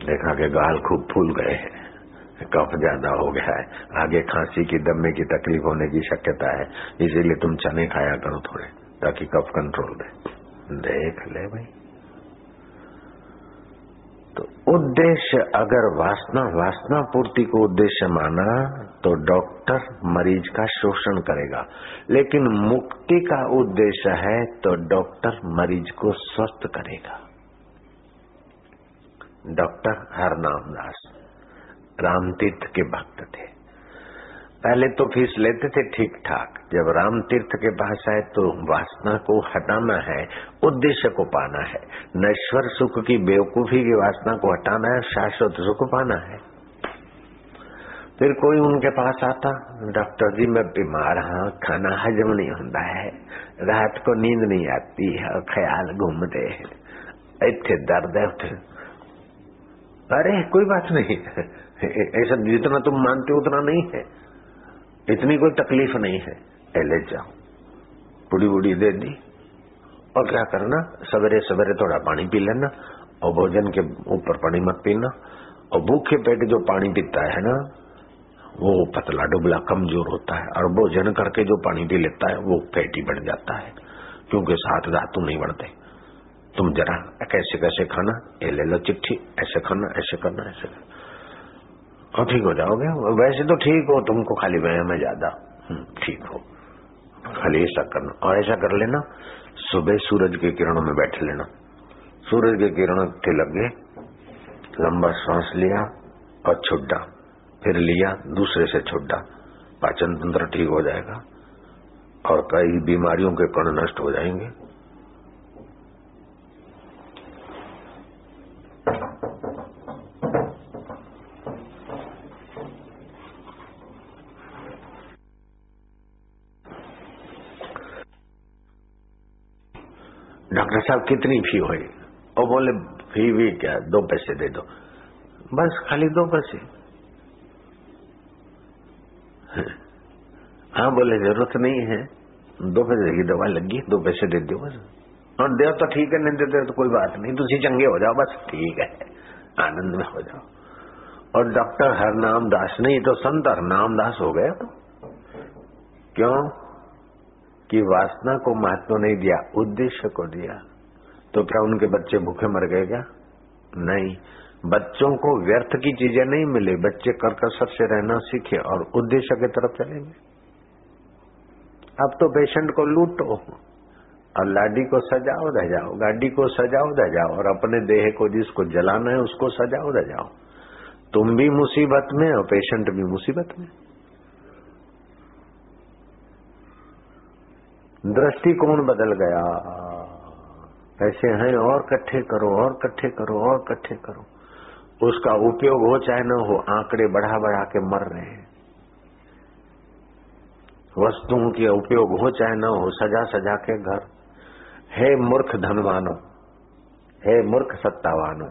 देखा के गाल खूब फूल गए हैं। कफ ज़्यादा हो गया है। आगे खांसी की दमे की तकलीफ़ होने की शक्यता है। इसीलिए तुम चने खाया करो थोड़े, ताकि कफ कंट्रोल दे। देख ले भाई। उद्देश्य अगर वासना वासना पूर्ति को उद्देश्य माना तो डॉक्टर मरीज़ का शोषण करेगा। लेकिन मुक्ति का उद्देश्य है तो डॉक्टर मरीज़ को स्वस्थ करेगा। डॉक्टर हरनाम दास, रामतीर्थ के भक्त थे। पहले तो फ़ीस लेते थे ठीक ठाक जब राम तीर्थ के पास आए तो वासना को हटाना है, उद्देश्य को पाना है। नश्वर सुख की बेवकूफ़ी की वासना को हटाना है, शाश्वत सुख पाना है। फिर कोई उनके पास आता, डॉक्टर जी, मैं बीमार हाँ खाना हजम नहीं होता है। रात को नींद नहीं आती है, ख्याल घूमते हैं। इतने दर्द है, उठे। अरे, कोई बात नहीं। ऐसा जितना तुम मानते उतना नहीं है। इतनी कोई तकलीफ़ नहीं है। ले जाओ। बुढ़ी बुढ़ी दे दी। और क्या करना? सवेरे सवेरे थोड़ा पानी पी लेना और भोजन के ऊपर पानी मत पीना। और भूखे पेट जो पानी पीता है ना, वो पतला डुबला कमज़ोर होता है। और भोजन करके जो पानी पी लेता है, वो पेट ही बढ़ जाता है। क्योंकि सात धातु नहीं बढ़ते। तुम जरा कैसे कैसे खाना? ये ले लो चिट्ठी। ऐसे खाना, ऐसे करना ऐसे करना और ठीक हो जाओगे। वैसे तो ठीक हो तुमको खाली व्यायाम में ज़्यादा। हम्म, ठीक हो। खाली ऐसा करना। और ऐसा कर लेना सुबह सूरज के किरणों में बैठ लेना। सूरज के किरणों के लगे लंबा सांस लिया और छुड्डा फिर लिया दूसरे से छुड्डा पाचन तंत्र ठीक हो जाएगा और कई बीमारियों के कण नष्ट हो जाएँगे। डॉक्टर साहब कितनी फ़ी हुई? और बोले, फ़ी भी क्या, दो पैसे दे दो। बस, खाली दो पैसे। हाँ बोले, ज़रूरत नहीं है। दो पैसे की दवा लगी, दो पैसे दे दो बस। और दे तो ठीक है, नहीं देते तो कोई बात नहीं। तुम चंगे हो जाओ, बस, ठीक है। आनंद में हो जाओ। और डॉक्टर हरनाम दास, नहीं तो संत हरनाम दास हो गए क्यों? कि वासना को महत्व नहीं दिया, उद्देश्य को दिया तो क्या उनके बच्चे भूखे मर गए क्या? नहीं। बच्चों को व्यर्थ की चीज़ें नहीं मिली, बच्चे कर्कसर से रहना सीखे और उद्देश्य की तरफ़ चलेंगे। अब तो पेशेंट को लूटो, और लाडी को सजाओ रह जाओ गाड़ी को सजाओ जाओ और अपने देह को जिसको जलाना है, उसको सजाओ रह जाओ तुम भी मुसीबत में और पेशेंट भी मुसीबत में। दृष्टिकोण बदल गया। ऐसे हैं, और कट्ठे करो, और कट्ठे करो, और कट्ठे करो। उसका उपयोग हो चाहे न हो, आंकड़े बढ़ा बढ़ा के मर रहे हैं। वस्तुओं के उपयोग हो चाहे न हो, सजा सजा के घर। हे मूर्ख धनवानो, हे मूर्ख सत्तावानो,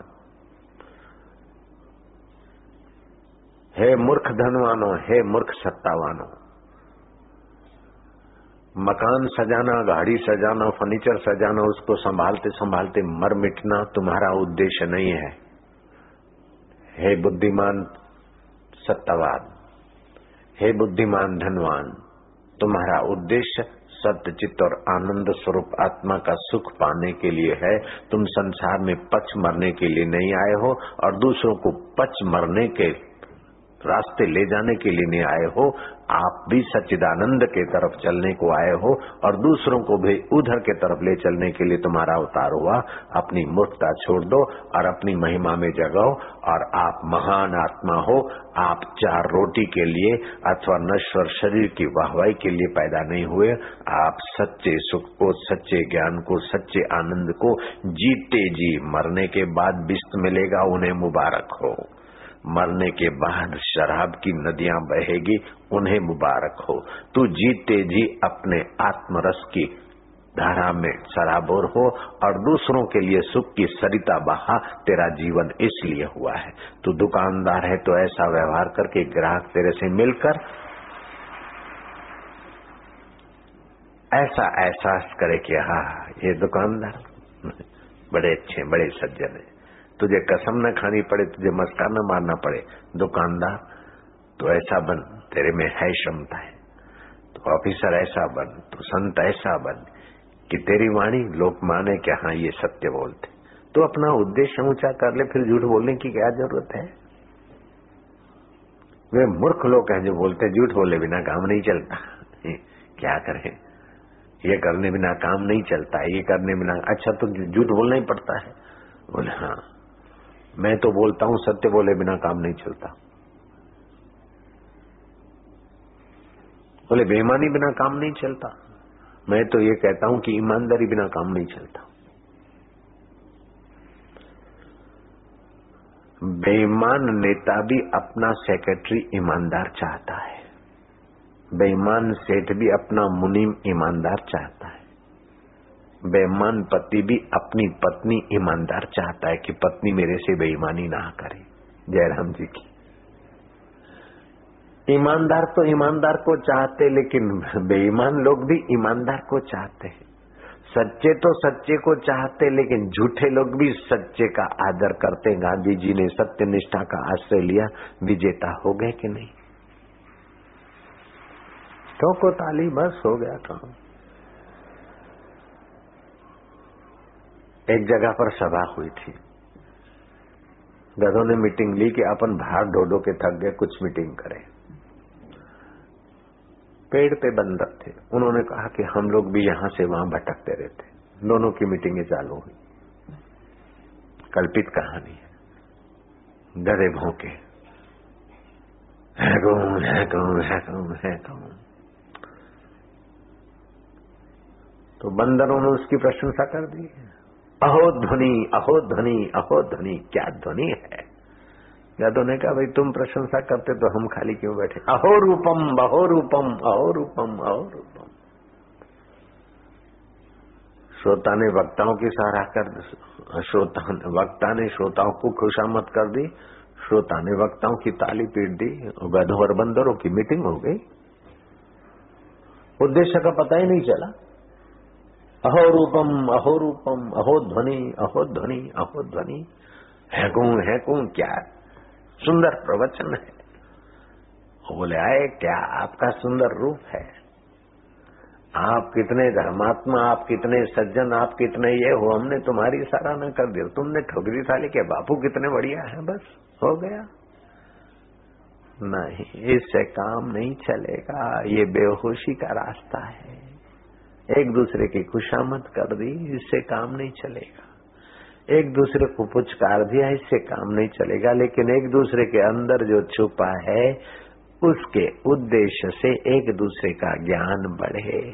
हे मूर्ख धनवानो, हे मूर्ख सत्तावानो मकान सजाना, गाड़ी सजाना फर्नीचर सजाना, उसको संभालते संभालते मर मिटना तुम्हारा उद्देश्य नहीं है। हे बुद्धिमान सत्तावान हे बुद्धिमान धनवान, तुम्हारा उद्देश्य सत्य चित्त और आनंद स्वरूप आत्मा का सुख पाने के लिए है। तुम संसार में पच मरने के लिए नहीं आए हो और दूसरों को पच मरने के रास्ते ले जाने के लिए नहीं आए हो, आप भी सच्चिदानंद के तरफ़ चलने को आए हो और दूसरों को भी उधर के तरफ़ ले चलने के लिए तुम्हारा अवतार हुआ, अपनी मूर्खता छोड़ दो और अपनी महिमा में जगाओ और आप महान आत्मा हो। आप चार रोटी के लिए अथवा नश्वर शरीर की वाहवाही के लिए पैदा नहीं हुए। आप सच्चे सुख को, सच्चे ज्ञान को, सच्चे आनंद को जीते जी मरने के बाद बिस्त मिलेगा, उन्हें मुबारक हो। मरने के बाद शराब की नदियाँ बहेगी, उन्हें मुबारक हो। तू जीते जी अपने आत्मरस की धारा में सराबोर हो और दूसरों के लिए सुख की सरिता बहा, तेरा जीवन इसलिए हुआ है। तू दुकानदार है तो ऐसा व्यवहार करके ग्राहक तेरे से मिलकर ऐसा एहसास करे कि हाँ ये दुकानदार बड़े अच्छे, बड़े सज्जन है। तुझे कसम न खानी पड़े, तुझे मस्का न मारना पड़े। दुकानदार तो ऐसा बन, तेरे में है क्षमता है। तो ऑफिसर ऐसा बन तो संत ऐसा बन कि तेरी वाणी लोग माने कि हाँ ये सत्य बोलते। तो अपना उद्देश्य ऊँचा कर ले, फिर झूठ बोलने की क्या ज़रूरत है? वे मूर्ख लोग हैं जो बोलते, झूठ बोले बिना काम नहीं चलता। क्या करें? ये करने बिना काम नहीं चलता, ये करने बिना अच्छा तो झूठ बोलना ही पड़ता है। बोले हाँ। मैं तो बोलता हूँ, सत्य बोले बिना काम नहीं चलता। बोले, बेईमानी बिना काम नहीं चलता। मैं तो ये कहता हूँ कि ईमानदारी बिना काम नहीं चलता। बेईमान नेता भी अपना सेक्रेटरी ईमानदार चाहता है। बेईमान सेठ भी अपना मुनीम ईमानदार चाहता है। बेईमान पति भी अपनी पत्नी ईमानदार चाहता है कि पत्नी मेरे से बेईमानी ना करे। जयराम जी की। ईमानदार तो ईमानदार को चाहते, लेकिन बेईमान लोग भी ईमानदार को चाहते हैं। सच्चे तो सच्चे को चाहते, लेकिन झूठे लोग भी सच्चे का आदर करते गांधी जी ने सत्य निष्ठा का आश्रय लिया। विजेता हो गए कि नहीं? ठोको ताली बस हो गया काम एक जगह पर सभा हुई थी। गधों ने मीटिंग ली कि अपन बाहर ढोडो के थक गए, कुछ मीटिंग करें। पेड़ पे बंदर थे। उन्होंने कहा कि हम लोग भी यहाँ से वहाँ भटकते रहते। दोनों की मीटिंगें चालू हुई। कल्पित कहानी है। गधे भोंके। है कौन है कौन है कौन है कौन? तो बंदरों ने उसकी प्रशंसा कर दी। अहो ध्वनि अहो ध्वनि अहो ध्वनि, क्या ध्वनि है? यादव ने कहा, भाई, तुम प्रशंसा करते तो हम खाली क्यों बैठे? अहो रूपम अहो रूपम अहो रूपम अहो रूपम। श्रोता ने वक्ताओं की सराह कर श्रोता वक्ता ने श्रोताओं को खुशामद कर दी। श्रोता ने वक्ताओं की ताली पीट दी। गधों और बंदरों की मीटिंग हो गई। उद्देश्य का पता ही नहीं चला। अहो रूपम अहो रूपम अहो ध्वनि अहो ध्वनि अहो ध्वनि है कौन है कौन क्या सुंदर प्रवचन है। बोले, आए, क्या आपका सुंदर रूप है? आप कितने धर्मात्मा, आप कितने सज्जन, आप कितने ये हो, हमने तुम्हारी सराहना कर दी। तुमने ठोकरी थाली के बापू कितने बढ़िया है, बस, हो गया। नहीं, इससे काम नहीं चलेगा, ये बेहोशी का रास्ता है। एक दूसरे की खुशामद कर दी, इससे काम नहीं चलेगा। एक दूसरे को पुचकार दिया, इससे काम नहीं चलेगा। लेकिन एक दूसरे के अंदर जो छुपा है, उसके उद्देश्य से एक दूसरे का ज्ञान बढ़े।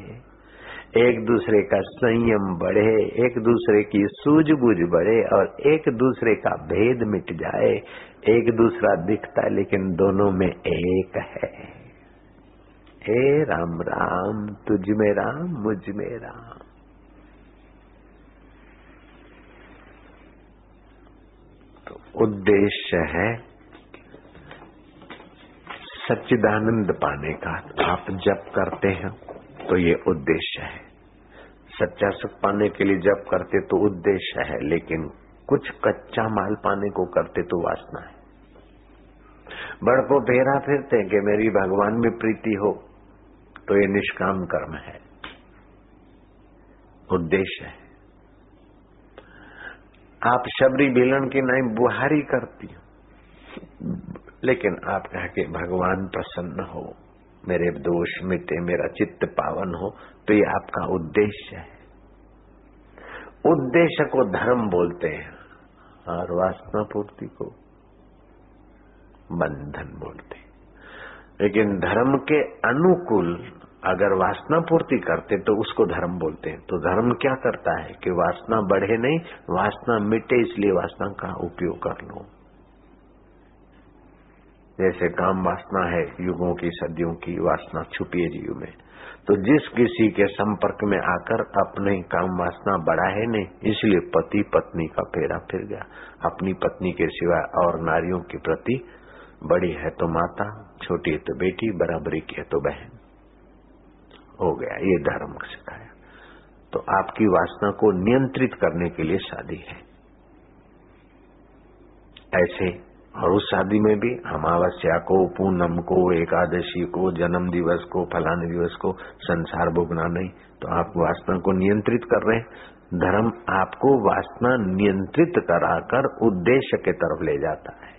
एक दूसरे का संयम बढ़े, एक दूसरे की सूझबूझ बढ़े और एक दूसरे का भेद मिट जाए। एक दूसरा दिखता है, लेकिन दोनों में एक है। हे राम राम, तुझ में राम, मुझमें राम। तो उद्देश्य है सच्चिदानंद पाने का। आप जप करते हैं तो ये उद्देश्य है। सच्चा सुख पाने के लिए जप करते तो उद्देश्य है, लेकिन कुछ कच्चा माल पाने को करते तो वासना है। बड़ को फेरा फिरते कि मेरी भगवान में प्रीति हो। तो ये निष्काम कर्म है। उद्देश्य है। आप शबरी बिलन की नहीं, बुहारी करती हो। लेकिन आप कह के भगवान प्रसन्न हो, मेरे दोष मिटे, मेरा चित्त पावन हो तो ये आपका उद्देश्य है। उद्देश्य को धर्म बोलते हैं, और वासना पूर्ति को बंधन बोलते हैं। लेकिन धर्म के अनुकूल अगर वासना पूर्ति करते तो उसको धर्म बोलते हैं। तो धर्म क्या करता है कि वासना बढ़े नहीं, वासना मिटे, इसलिए वासना का उपयोग कर लो। जैसे काम वासना है, युगों की, सदियों की वासना छुपी है जीव में। तो जिस किसी के संपर्क में आकर अपने काम वासना बढ़ा है नहीं, इसलिए पति पत्नी का फेरा फिर गया। अपनी पत्नी के सिवा और नारियों के प्रति बड़ी है तो माता, छोटी है तो बेटी, बराबरी की है तो बहन। हो गया, ये धर्म सिखाया। तो आपकी वासना को नियंत्रित करने के लिए शादी है। ऐसे, और उस शादी में भी अमावस्या को, पूनम को, एकादशी को, जन्म दिवस को, फलाने दिवस को, संसार भोगना नहीं तो आप वासना को नियंत्रित कर रहे हैं। धर्म आपको वासना नियंत्रित कराकर उद्देश्य के तरफ़ ले जाता है।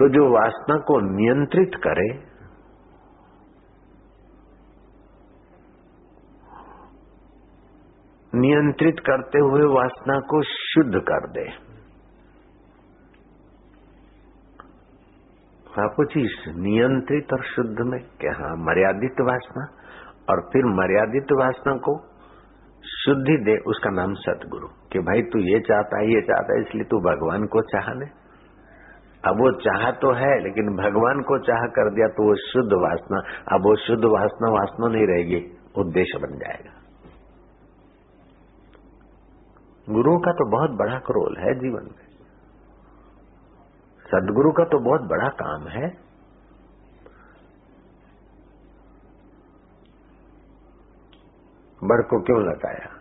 तो जो वासना को नियंत्रित करे, नियंत्रित करते हुए वासना को शुद्ध कर दे। नियंत्रित और शुद्ध में क्या? हाँ मर्यादित वासना और फिर मर्यादित वासना को शुद्धि दे, उसका नाम सतगुरु। कि भाई तू ये चाहता है, ये चाहता है, इसलिए तू भगवान को चाहने। अब वो चाह तो है, लेकिन भगवान को चाह कर दिया तो वो शुद्ध वासना। अब वो शुद्ध वासना वासना नहीं रहेगी, उद्देश्य बन जाएगा। गुरु का तो बहुत बड़ा रोल है जीवन में। सदगुरु का तो बहुत बड़ा काम है। बड़ को क्यों लगाया?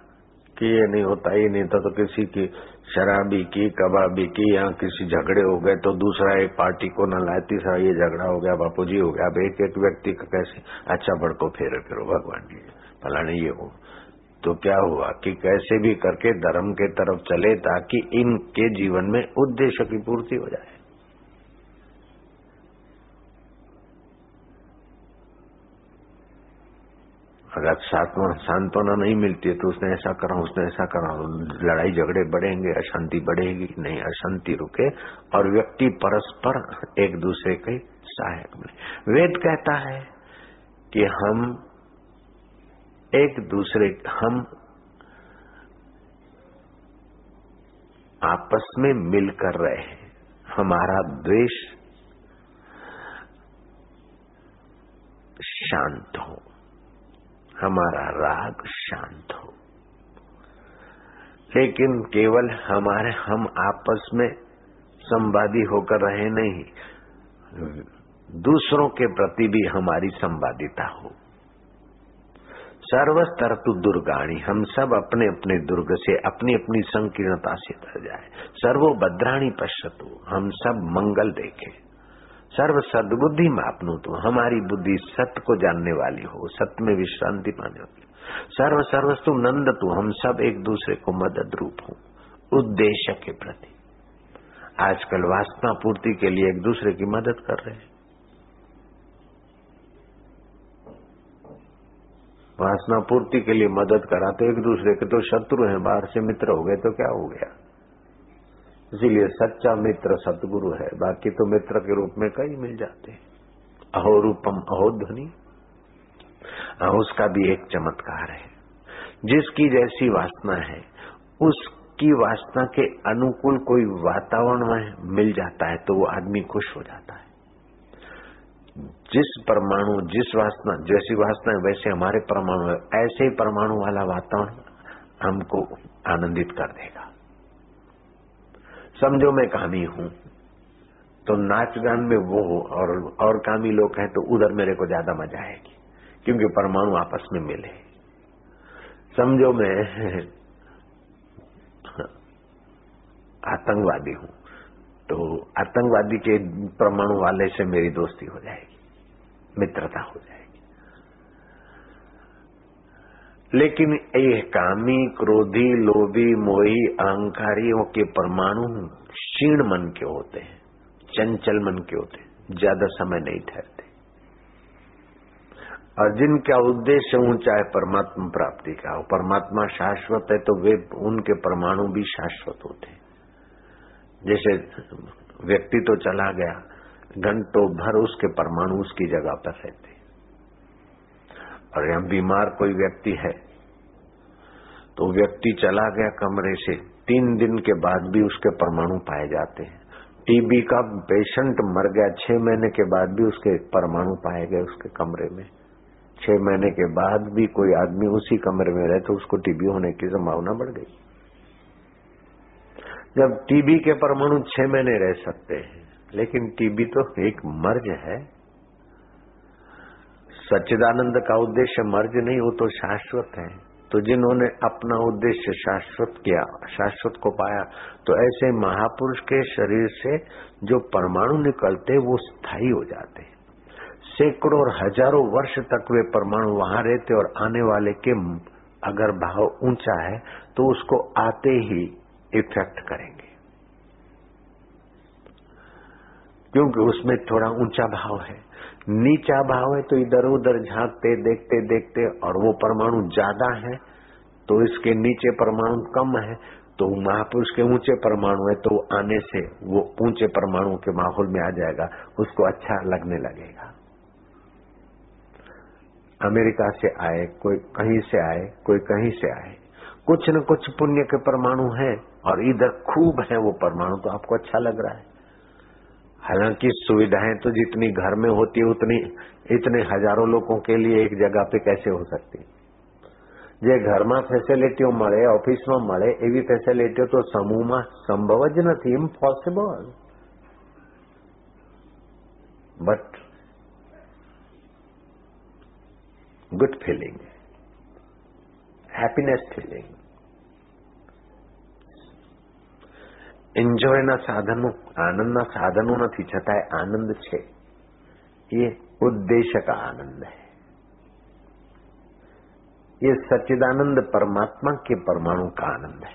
कि ये नहीं, होता ये नहीं था। तो किसी की शराबी की, कबाबी की, या किसी झगड़े हो गए तो दूसरा एक पार्टी को न लाए, तीसरा ये झगड़ा हो गया बापू जी हो गया। अब एक एक व्यक्ति का कैसे? अच्छा बड़ को फेरे फिरो भगवान जी, फलाने ये हो। तो क्या हुआ कि कैसे भी करके धर्म के तरफ़ चले, ताकि इनके जीवन में उद्देश्य की पूर्ति हो जाए। अगर सांत्वना नहीं मिलती है तो उसने ऐसा करा, उसने ऐसा करा, लड़ाई झगड़े बढ़ेंगे, अशांति बढ़ेगी, नहीं, अशांति रुके, और व्यक्ति परस्पर एक दूसरे के सहायक बने। वेद कहता है कि हम एक दूसरे, हम आपस में मिलकर रहे हमारा द्वेष शांत हो। हमारा राग शांत हो। लेकिन केवल हमारे, हम आपस में संवादी होकर रहे नहीं। दूसरों के प्रति भी हमारी संवादिता हो। सर्वस्तर तु दुर्गाणी, हम सब अपने अपने दुर्ग से अपनी अपनी संकीर्णता से तर जाए। सर्वो भद्राणी पश्यतु हम सब मंगल देखे। सर्व सदबुद्धि मापनु तो हमारी बुद्धि सत्य को जानने वाली हो सत्य में विश्रांति पाने वाली सर्व सर्वस्तु नंद तू हम सब एक दूसरे को मदद रूप हो, उद्देश्य के प्रति। आजकल वासना पूर्ति के लिए एक दूसरे की मदद कर रहे हैं। वासना पूर्ति के लिए मदद करा तो एक दूसरे के तो शत्रु हैं, बाहर से मित्र हो गए तो क्या हो गया? इसीलिए सच्चा मित्र सतगुरु है। बाकी तो मित्र के रूप में कई मिल जाते हैं। अहो रूपम अहो ध्वनि हाँ, उसका भी एक चमत्कार है। जिसकी जैसी वासना है उसकी वासना के अनुकूल कोई वातावरण में मिल जाता है तो वो आदमी खुश हो जाता है। जिस परमाणु जिस वासना जैसी वासना है वैसे हमारे परमाणु है। ऐसे ही परमाणु वाला वातावरण हमको आनंदित कर देगा। समझो मैं कामी हूँ। तो नाच गान में वो और और कामी लोग हैं तो उधर मेरे को ज़्यादा मज़ा आएगी, क्योंकि परमाणु आपस में मिले। समझो मैं आतंकवादी हूँ तो आतंकवादी के परमाणु वाले से मेरी दोस्ती हो जाएगी, मित्रता हो जाएगी। लेकिन ये कामी, क्रोधी, लोभी, मोही, अहंकारियों के परमाणु क्षीण मन के होते हैं, चंचल मन के होते हैं, ज़्यादा समय नहीं ठहरते। और जिनका उद्देश्य ऊँचा है परमात्मा प्राप्ति का हो, परमात्मा शाश्वत है तो वे उनके परमाणु भी शाश्वत होते हैं। जैसे व्यक्ति तो चला गया, घंटों भर उसके परमाणु उसकी जगह पर रहते। और यहाँ बीमार कोई व्यक्ति है। तो व्यक्ति चला गया कमरे से। तीन दिन के बाद भी उसके परमाणु पाए जाते हैं। टीबी का पेशेंट मर गया। छह महीने के बाद भी उसके परमाणु पाए गए उसके कमरे में। छह महीने के बाद भी कोई आदमी उसी कमरे में रहे तो उसको टीबी होने की संभावना बढ़ गई। जब टीबी के परमाणु छह महीने रह सकते हैं, लेकिन टीबी तो एक मर्ज है। सच्चिदानंद का उद्देश्य मर्ज नहीं हो तो शाश्वत है। तो जिन्होंने अपना उद्देश्य शाश्वत किया, शाश्वत को पाया तो ऐसे महापुरुष के शरीर से जो परमाणु निकलते, वो स्थायी हो जाते। सैकड़ों और हज़ारों वर्ष तक वे परमाणु वहाँ रहते और आने वाले के अगर भाव ऊँचा है तो उसको आते ही इफ़ेक्ट करेंगे। क्योंकि उसमें थोड़ा ऊँचा भाव है। नीचा भाव है तो इधर उधर झांकते, देखते देखते, और वो परमाणु ज़्यादा है तो इसके नीचे परमाणु कम है तो महापुरुष के ऊँचे परमाणु है तो आने से वो ऊँचे परमाणु के माहौल में आ जाएगा, उसको अच्छा लगने लगेगा। अमेरिका से आए, कोई कहीं से आए, कोई कहीं से आए। कुछ न कुछ पुण्य के परमाणु है, और इधर खूब है वो परमाणु तो आपको अच्छा लग रहा है। हालांकि सुविधाएं तो जितनी घर में होती है उतनी इतने हजारों लोगों के लिए एक जगह पे कैसे हो सकती જે ઘરમાં ફેસિલિટીઓ મળે ઓફિસમાં મળે એવી ફેસિલિટીઓ તો સમૂહમાં સંભવ જ નથી impossible but good feeling happiness feeling એન્જોયના સાધનો આનંદના સાધનો નથી છતાંય આનંદ છે ये उद्देश्य का आनंद है ये सच्चिदानंद परमात्मा के परमाणु का आनंद है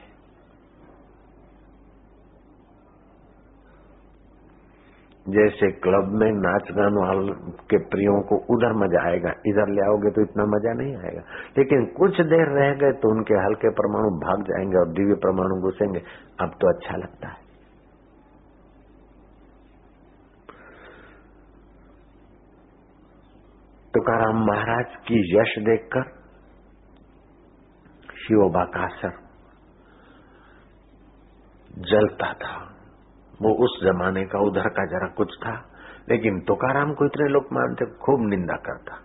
जैसे क्लब में नाच गान वाले के प्रियो को उधर मज़ा आएगा, इधर ले आओगे तो इतना मज़ा नहीं आएगा। लेकिन कुछ देर रह गए तो उनके हल्के परमाणु भाग जाएँगे और दिव्य परमाणु घुसेंगे। अब तो अच्छा लगता है। तुकाराम महाराज की यश देखकर शिवोबा का कासर जलता था। वो उस जमाने का उधर का जरा कुछ था, लेकिन तुकाराम को इतने लोग मानते, खूब निंदा करता।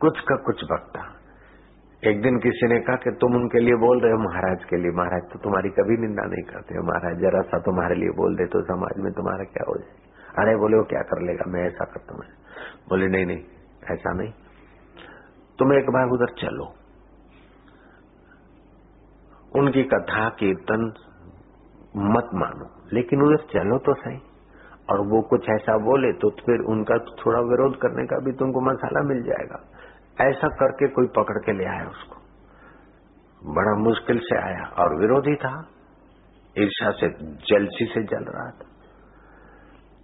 कुछ का कुछ बकता एक दिन किसी ने कहा कि तुम उनके लिए बोल रहे हो, महाराज के लिए। महाराज तो तुम्हारी कभी निंदा नहीं करते हो, महाराज। जरा सा तुम्हारे लिए बोल दे तो समाज में तुम्हारा क्या हो जाए? अरे, बोले, वो क्या कर लेगा? मैं ऐसा करता हूँ। बोले, नहीं नहीं, ऐसा नहीं। तुम एक बार उधर चलो। उनकी कथा कीर्तन मत मानो। लेकिन उन्हें चलो तो सही। और वो कुछ ऐसा बोले तो फिर उनका थोड़ा विरोध करने का भी तुमको मसाला मिल जाएगा। ऐसा करके कोई पकड़ के ले आया उसको। बड़ा मुश्किल से आया और विरोधी था। ईर्षा से, जलसी से जल रहा था।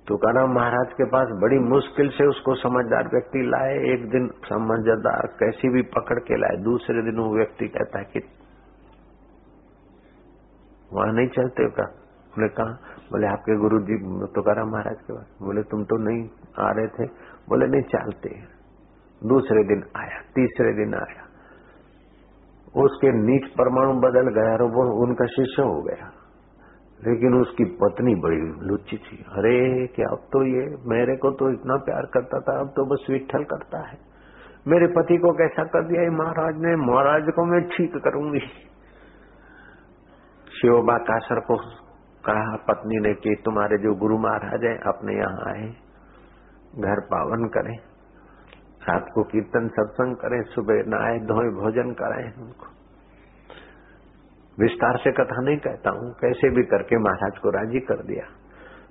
तुकाराम महाराज के पास बड़ी मुश्किल से उसको समझदार व्यक्ति लाए। एक दिन समझदार कैसी भी पकड़ के लाए। दूसरे दिन वो व्यक्ति कहता है कि, वहाँ नहीं चलते का उन्होंने कहा, बोले, आपके गुरु जी तुकाराम महाराज के पास। बोले, तुम तो नहीं आ रहे थे। बोले, नहीं चलते दूसरे दिन आया, तीसरे दिन आया। उसके नीच परमाणु बदल गया और वो उनका शिष्य हो गया। लेकिन उसकी पत्नी बड़ी लुच्ची थी। अरे, क्या अब तो ये मेरे को तो इतना प्यार करता था, अब तो बस विठल करता है। मेरे पति को कैसा कर दिया महाराज ने? महाराज को मैं ठीक करूँगी। शिवबा कासर को कहा, पत्नी ने कि तुम्हारे जो गुरु महाराज है, अपने यहाँ आए, घर पावन करें रात को कीर्तन सत्संग करें, सुबह नहाए, धोए, भोजन कराएँ उनको। विस्तार से कथा नहीं कहता हूँ, कैसे भी करके महाराज को राज़ी कर दिया।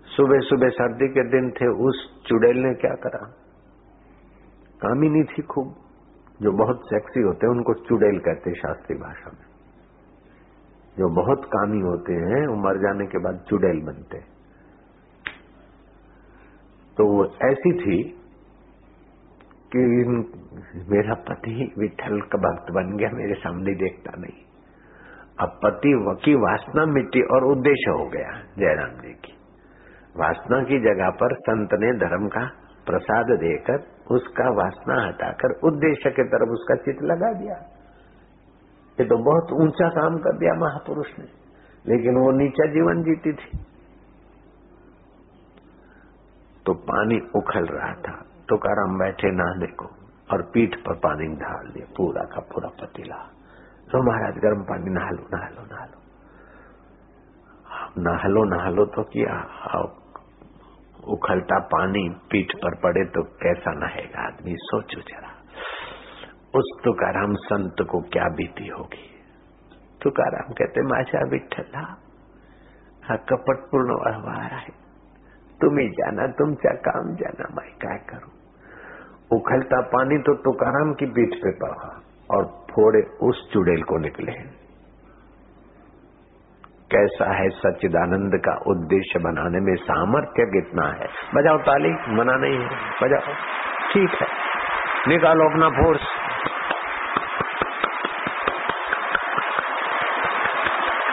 सुबह सुबह सर्दी के दिन थे, उस चुड़ैल ने क्या करा? कामिनी थी खूब, जो बहुत सेक्सी होते हैं, उनको चुड़ैल कहते शास्त्रीय भाषा में। जो बहुत कामी होते हैं, वो मर जाने के बाद चुड़ैल बनते तो वो ऐसी थी कि मेरा पति विठल का भक्त बन गया, मेरे सामने देखता नहीं। अब पति की वासना मिट्टी और उद्देश्य हो गया जयराम जी की। वासना की जगह पर संत ने धर्म का प्रसाद देकर उसका वासना हटाकर उद्देश्य के तरफ़ उसका चित लगा दिया। ये तो बहुत ऊँचा काम कर दिया महापुरुष ने, लेकिन वो नीचा जीवन जीती थी। तो पानी उखल रहा था तो हम बैठे नहाने को और पीठ पर पानी ढाल दिया, पूरा का पूरा पतीला। तो महाराज, गर्म पानी नहा लो नहा लो नहा लो नहा लो नहा लो तो किया उखलता पानी पीठ पर पड़े तो कैसा नहेगा आदमी, सोचो जरा। उस तुकाराम संत को क्या बीती होगी? तुकाराम कहते माझा विठ्ठला, हा कपटपूर्ण व्यवहार आहे. तुम्ही जाना तुमचा काम जाना मैं क्या करूँ? उखलता पानी तो तुकाराम की पीठ पे पड़ा और फोड़े उस चुड़ैल को निकले। कैसा है सच्चिदानंद का उद्देश्य बनाने में सामर्थ्य कितना है? बजाओ ताली, मना नहीं है, बजाओ। ठीक है, निकालो अपना फोर्स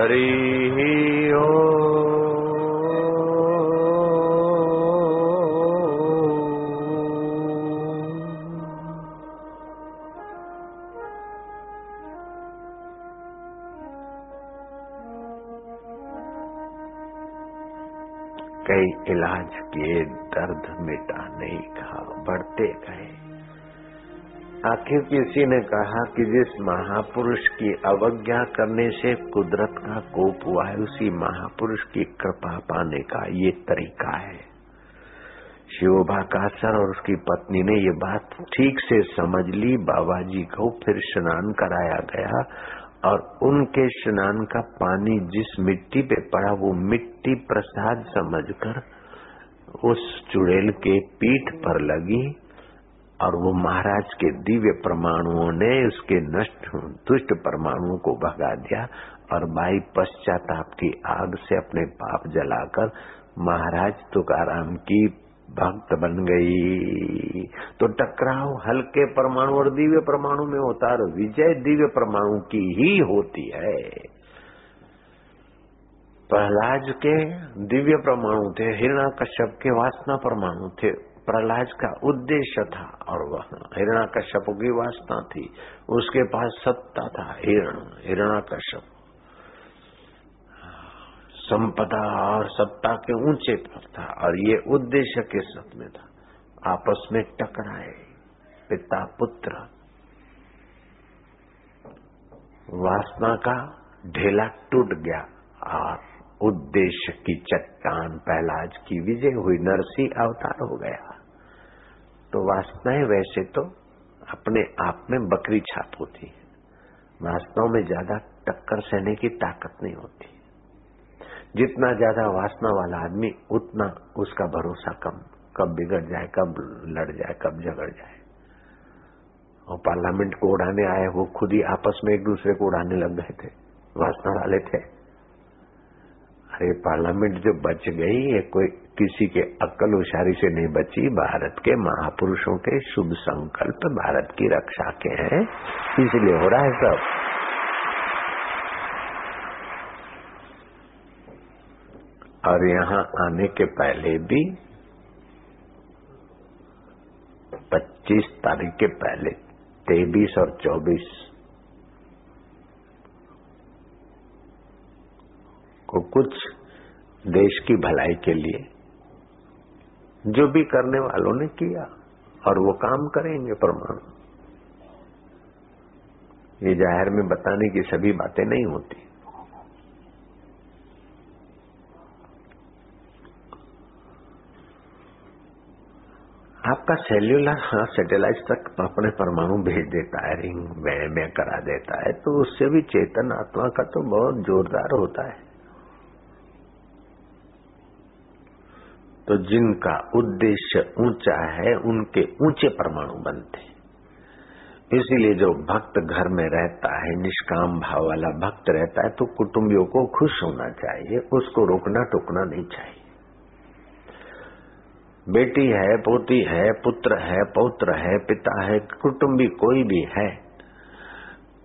हरि ओ आखिर किसी ने कहा कि जिस महापुरुष की अवज्ञा करने से कुदरत का कोप हुआ है, उसी महापुरुष की कृपा पाने का ये तरीका है। शिवभा कासर और उसकी पत्नी ने ये बात ठीक से समझ ली बाबा जी को फिर स्नान कराया गया और उनके स्नान का पानी जिस मिट्टी पे पड़ा, वो मिट्टी प्रसाद समझकर उस चुड़ैल के पीठ पर लगी। और वो महाराज के दिव्य परमाणुओं ने उसके नष्ट, दुष्ट परमाणुओं को भगा दिया और बाई पश्चाताप की आग से अपने पाप जलाकर महाराज तुकाराम की भक्त बन गई। तो टकराव हल्के परमाणु और दिव्य परमाणु में होता है विजय दिव्य परमाणु की ही होती है। प्रहलाद के दिव्य परमाणु थे हिरणा कश्यप के वासना परमाणु थे। प्रहलाद का उद्देश्य था और वह हिरणा कश्यप की वासना थी। उसके पास सत्ता था, हिरण हिरणा कश्यप संपदा और सत्ता के ऊँचे पर था और ये उद्देश्य के साथ में था। आपस में टकराए, पिता, पुत्र। वासना का ढेला टूट गया और उद्देश्य की चट्टान पहलाज की विजय हुई, नरसी अवतार हो गया। तो वासनाएँ वैसे तो अपने आप में बकरी छाप होती है। वासनाओं में ज़्यादा टक्कर सहने की ताकत नहीं होती। जितना ज़्यादा वासना वाला आदमी, उतना उसका भरोसा कम। कब बिगड़ जाए, कब लड़ जाए, कब झगड़ जाए। और पार्लियामेंट को उड़ाने आए, वो खुद ही आपस में एक दूसरे को उड़ाने लग गए थे। वासना वाले थे। अरे, पार्लियामेंट जो बच गई है, कोई किसी के अक्ल उशारी से नहीं बची, भारत के महापुरुषों के शुभ संकल्प भारत की रक्षा के हैं। इसलिए हो रहा है सब। और यहाँ आने के पहले भी 25 तारीख के पहले 23 और 24 को कुछ देश की भलाई के लिए जो भी करने वालों ने किया और वो काम करेंगे परमाणु। ये ज़ाहिर में बताने की सभी बातें नहीं होती। आपका सेल्यूलर हाँ सेटेलाइट तक अपने परमाणु भेज देता है रिंग में, में करा देता है तो उससे भी चेतन आत्मा का तो बहुत जोरदार होता है। तो जिनका उद्देश्य ऊँचा है, उनके ऊँचे परमाणु बनते इसीलिए जो भक्त घर में रहता है, निष्काम भाव वाला भक्त रहता है तो कुटुंबियों को खुश होना चाहिए, उसको रोकना टोकना नहीं चाहिए। बेटी है, पोती है, पुत्र है, पौत्र है, पिता है, कुटुंबी कोई भी है,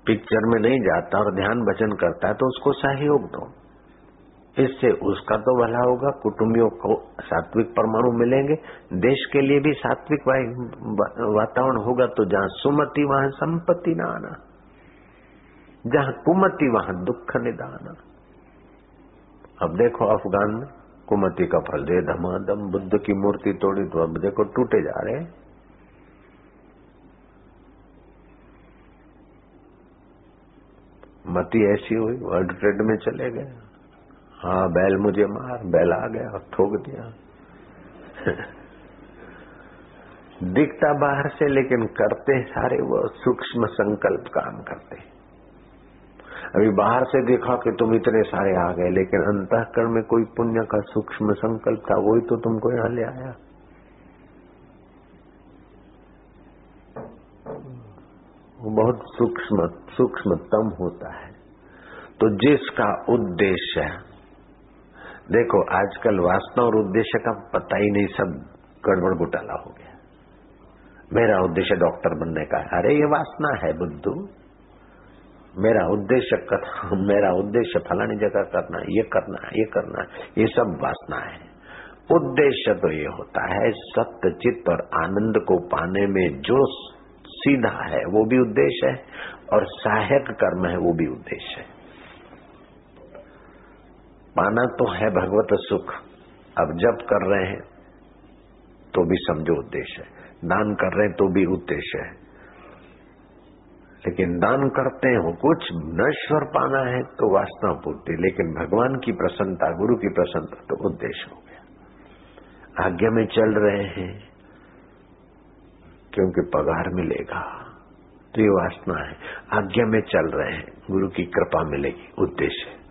पिक्चर में नहीं जाता और ध्यान भजन करता है तो उसको सहयोग दो। इससे उसका तो भला होगा, कुटुंबियों को सात्विक परमाणु मिलेंगे, देश के लिए भी सात्विक वातावरण होगा तो जहाँ सुमति, वहाँ संपत्ति न आना जहाँ कुमति, वहाँ दुख निदाना। अब देखो अफगान में, कुमति का फल दे, धमाधम, बुद्ध की मूर्ति तोड़ी तो अब देखो टूटे जा रहे मती ऐसी हुई, वर्ल्ड ट्रेड में चले गए। हाँ बैल मुझे मार, बैल आ गया और ठोक दिया। दिखता बाहर से, लेकिन करते सारे वो सूक्ष्म संकल्प काम करते। अभी बाहर से देखा कि तुम इतने सारे आ गए, लेकिन अंतकरण में कोई पुण्य का सूक्ष्म संकल्प था, वही तो तुमको यहाँ ले आया। वो बहुत सूक्ष्म, सूक्ष्मतम होता है। तो जिसका उद्देश्य देखो, आजकल वास्तव और उद्देश्य का पता ही नहीं, सब गड़बड़ घोटाला हो गया। मेरा उद्देश्य डॉक्टर बनने का है। अरे, ये वासना है, बुद्धू। मेरा उद्देश्य कथा मेरा उद्देश्य फलानी जगह करना, ये करना ये करना, ये सब वासना है। उद्देश्य तो ये होता है, सत्य, चित्त और आनंद को पाने में जो सीधा है, वो भी उद्देश्य है, और सहायक कर्म है, वो भी उद्देश्य है। पाना तो है भगवत सुख। अब जब कर रहे हैं तो भी समझो उद्देश्य है। दान कर रहे हैं तो भी उद्देश्य है। लेकिन दान करते हो, कुछ नश्वर पाना है तो वासना पूर्ति। लेकिन भगवान की प्रसन्नता, गुरु की प्रसन्नता तो उद्देश्य हो गया। आज्ञा में चल रहे हैं, क्योंकि पगार मिलेगा तो ये वासना है। आज्ञा में चल रहे हैं, गुरु की कृपा मिलेगी, उद्देश्य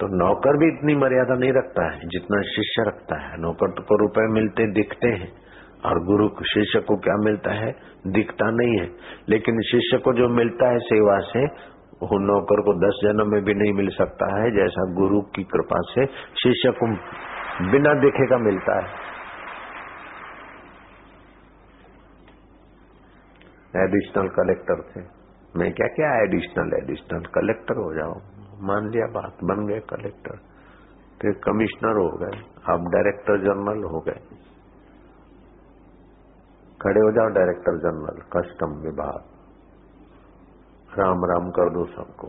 तो नौकर भी इतनी मर्यादा नहीं रखता है, जितना शिष्य रखता है। नौकर तो को रुपए मिलते दिखते हैं, और गुरु शिष्य को क्या मिलता है? दिखता नहीं है। लेकिन शिष्य को जो मिलता है सेवा से, वो नौकर को दस जन्म में भी नहीं मिल सकता है, जैसा गुरु की कृपा से शिष्य को बिना देखे का मिलता है। एडिशनल कलेक्टर थे। मैं क्या क्या एडिशनल एडिशनल कलेक्टर हो जाओ मान लिया बात बन गए कलेक्टर। फिर कमिश्नर हो गए, अब डायरेक्टर जनरल हो गए। खड़े हो जाओ डायरेक्टर जनरल, कस्टम विभाग। राम राम कर दो सबको।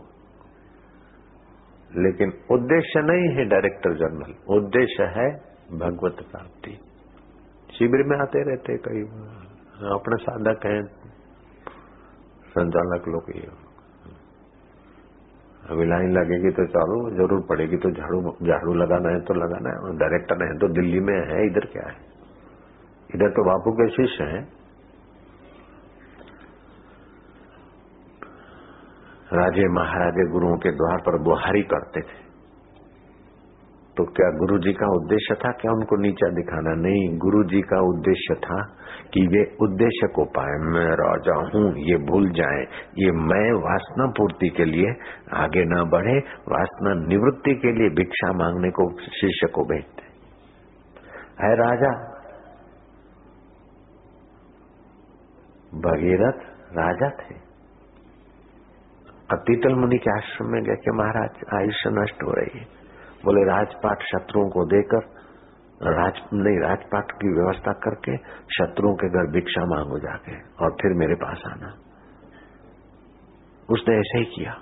लेकिन उद्देश्य नहीं है डायरेक्टर जनरल, उद्देश्य है भगवत प्राप्ति। शिविर में आते रहते कई अपने साधक हैं। संचालक लोग ये अभी लाइन लगेगी तो चालू, ज़रूर पड़ेगी तो झाड़ू झाड़ू लगाना है तो लगाना है। डायरेक्टर है तो दिल्ली में है, इधर क्या है? इधर तो बापू के शिष्य हैं। राजे महाराजे गुरुओं के द्वार पर बुहारी करते थे। तो क्या गुरु जी का उद्देश्य था? क्या उनको नीचा दिखाना? नहीं गुरु जी का उद्देश्य था कि वे उद्देश्य को पाए। मैं राजा हूँ, ये भूल जाए। ये मैं वासना पूर्ति के लिए आगे ना बढ़े, वासना निवृत्ति के लिए भिक्षा मांगने को शिष्य को भेजते। है राजा? भगीरथ राजा थे। अब अतीतल मुनि के आश्रम में गए कि महाराज, आयुष्य नष्ट हो रही है। बोले, राजपाट शत्रुओं को देकर, राज, नहीं, राजपाट की व्यवस्था करके शत्रुओं के घर भिक्षा मांगो जाके और फिर मेरे पास आना। उसने ऐसे ही किया।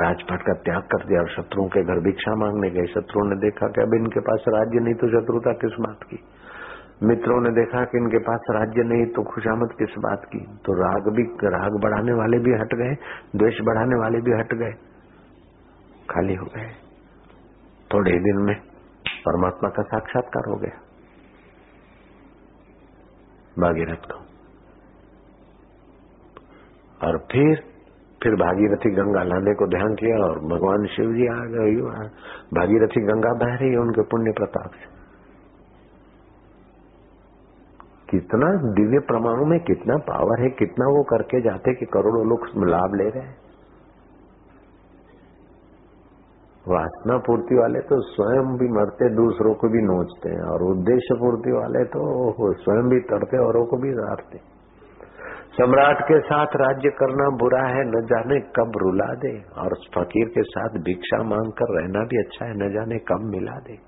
राजपाट का त्याग कर दिया और शत्रुओं के घर भिक्षा मांगने गए। शत्रुओं ने देखा कि अब इनके पास राज्य नहीं तो शत्रुता किस बात की? मित्रों ने देखा कि इनके पास राज्य नहीं तो खुशामद किस बात की? तो राग भी, राग बढ़ाने वाले भी हट गए, द्वेष बढ़ाने वाले भी हट गए। खाली हो गए। थोड़े ही दिन में परमात्मा का साक्षात्कार हो गया। भागीरथ को। और फिर फिर भागीरथी गंगा लाने को ध्यान किया और भगवान शिव जी आ गए भागीरथी गंगा बह रही है उनके पुण्य प्रताप से। कितना दिव्य परमाणु में कितना पावर है, कितना वो करके जाते कि करोड़ों लोग लाभ ले रहे हैं। वासना पूर्ति वाले तो स्वयं भी मरते, दूसरों को भी नोचते हैं। और उद्देश्य पूर्ति वाले तो स्वयं भी तड़ते, औरों को भी रारते। सम्राट के साथ राज्य करना बुरा है, न जाने कब रुला दे। और फकीर के साथ भिक्षा मांग कर रहना भी अच्छा है, न जाने कब मिला दे।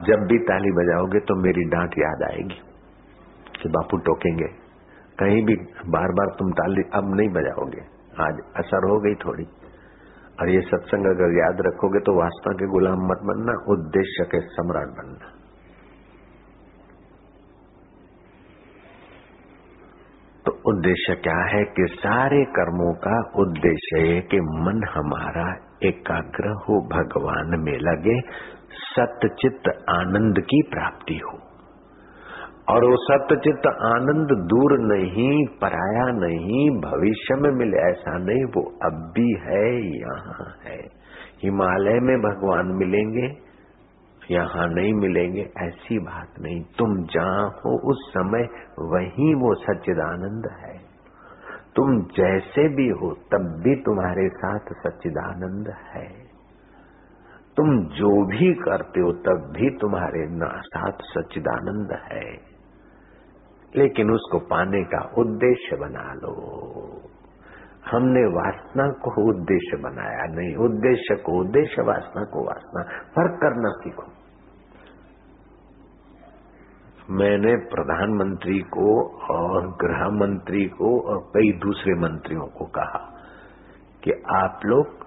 जब भी ताली बजाओगे तो मेरी डांट याद आएगी कि बापू टोकेंगे। कहीं भी बार बार तुम ताली अब नहीं बजाओगे। आज असर हो गई थोड़ी। और ये सत्संग अगर याद रखोगे तो वास्तव के गुलाम मत बनना, उद्देश्य के सम्राट बनना। तो उद्देश्य क्या है कि सारे कर्मों का उद्देश्य है कि मन हमारा एकाग्र हो, भगवान में लगे सत्यचित आनंद की प्राप्ति हो। और वो सत्यचित आनंद दूर नहीं, पराया नहीं, भविष्य में मिले ऐसा नहीं, वो अब भी है, यहाँ है। हिमालय में भगवान मिलेंगे, यहाँ नहीं मिलेंगे, ऐसी बात नहीं। तुम जहाँ हो, उस समय वही वो सच्चिदानंद है। तुम जैसे भी हो, तब भी तुम्हारे साथ सच्चिदानंद है। तुम जो भी करते हो, तब भी तुम्हारे साथ सच्चिदानंद है। लेकिन उसको पाने का उद्देश्य बना लो। हमने वासना को उद्देश्य बनाया नहीं, उद्देश्य को उद्देश्य, वासना को वासना। फ़र्क करना सीखो। मैंने प्रधानमंत्री को और गृह मंत्री को और कई दूसरे मंत्रियों को कहा कि आप लोग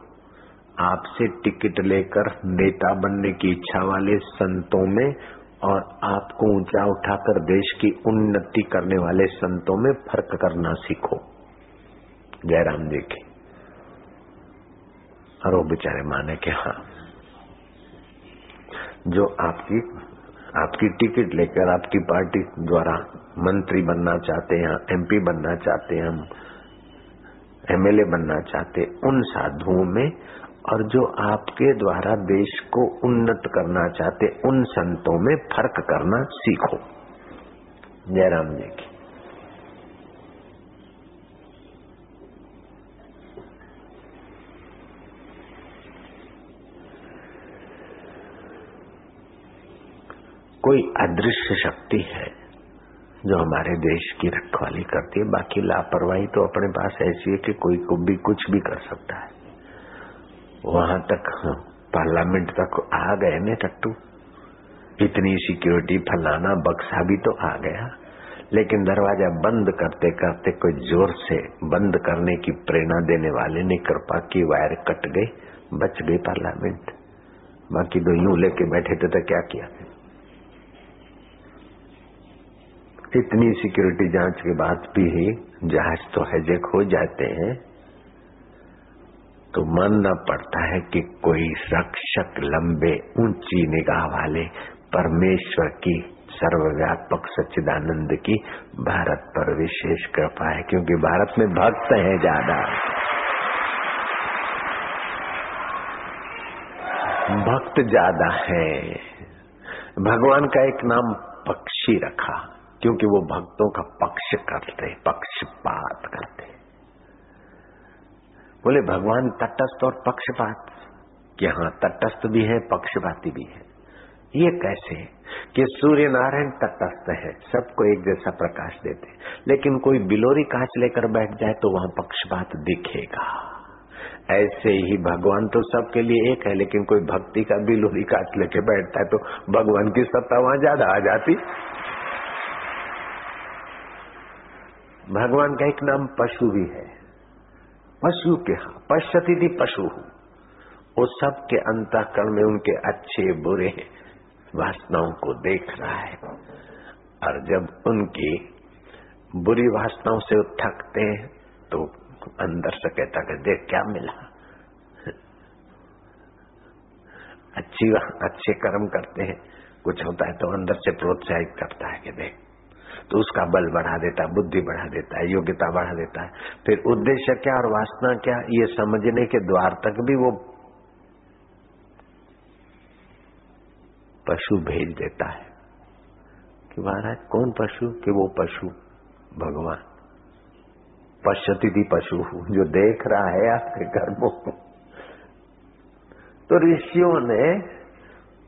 आपसे टिकट लेकर नेता बनने की इच्छा वाले संतों में और आपको ऊँचा उठाकर देश की उन्नति करने वाले संतों में फ़र्क करना सीखो। जयराम जी की। और वो बेचारे माने के हाँ जो आपकी आपकी टिकट लेकर आपकी पार्टी द्वारा मंत्री बनना चाहते हैं एमपी बनना चाहते हैं हम एमएलए बनना चाहते उन साधुओं में और जो आपके द्वारा देश को उन्नत करना चाहते, उन संतों में फ़र्क करना सीखो। जयराम जी की। कोई अदृश्य शक्ति है जो हमारे देश की रखवाली करती है, बाकी लापरवाही तो अपने पास ऐसी है कि कोई को भी कुछ भी कर सकता है। वहाँ तक पार्लियामेंट तक आ गए ने टट्टू। इतनी सिक्योरिटी फलाना बक्सा भी तो आ गया। लेकिन दरवाज़ा बंद करते करते कोई ज़ोर से बंद करने की प्रेरणा देने वाले ने कृपा की वायर कट गई, बच गई पार्लियामेंट। बाकी दो यूँ लेके बैठे थे तो क्या किया? इतनी सिक्योरिटी जाँच के बाद भी जहाज़ तो हैजेक हो जाते हैं। तो मानना पड़ता है कि कोई रक्षक लंबे, ऊँची निगाह वाले परमेश्वर की, सर्वव्यापक सच्चिदानंद की भारत पर विशेष कृपा है, क्योंकि भारत में भक्त हैं ज़्यादा। भक्त ज़्यादा है। भगवान का एक नाम पक्षी रखा, क्योंकि वो भक्तों का पक्ष करते, पक्षपात करते। बोले, भगवान तटस्थ और पक्षपात। कि हाँ तटस्थ भी है, पक्षपाती भी है। ये कैसे? कि सूर्य नारायण तटस्थ है, सबको एक जैसा प्रकाश देते लेकिन कोई बिलोरी कांच लेकर बैठ जाए तो वहाँ पक्षपात दिखेगा। ऐसे ही भगवान तो सबके लिए एक है, लेकिन कोई भक्ति का बिलोरी कांच लेके बैठता है तो भगवान की सत्ता वहाँ ज़्यादा आ जाती। भगवान का एक नाम पशु भी है। पशु के हाँ पश्यति थी पशु। वो सबके अंतकरण में उनके अच्छे, बुरे वासनाओं को देख रहा है। और जब उनकी बुरी वासनाओं से थकते हैं तो अंदर से कहता कि देख क्या मिला। अच्छी, अच्छे कर्म करते हैं। कुछ होता है तो अंदर से प्रोत्साहित करता है कि देख तो उसका बल बढ़ा देता है, बुद्धि बढ़ा देता है, योग्यता बढ़ा देता है। फिर उद्देश्य क्या और वासना क्या, ये समझने के द्वार तक भी वो पशु भेज देता है। कि महाराज, कौन पशु? कि वो पशु भगवान। पश्यती पशु जो देख रहा है आपके कर्मों को। तो ऋषियों ने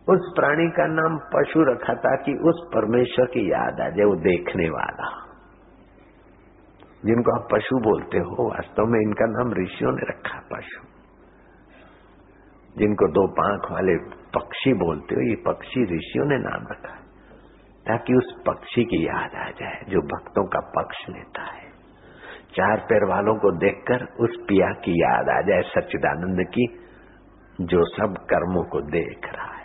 उस प्राणी का नाम पशु रखा ताकि उस परमेश्वर की याद आ जाए, वो देखने वाला। जिनको आप पशु बोलते हो, वास्तव में इनका नाम ऋषियों ने रखा, पशु। जिनको दो पांख वाले पक्षी बोलते हो, ये पक्षी ऋषियों ने नाम रखा, ताकि उस पक्षी की याद आ जाए, जो भक्तों का पक्ष लेता है। चार पैर वालों को देखकर उस पिया की याद आ जाए, सच्चिदानंद की, जो सब कर्मों को देख रहा है।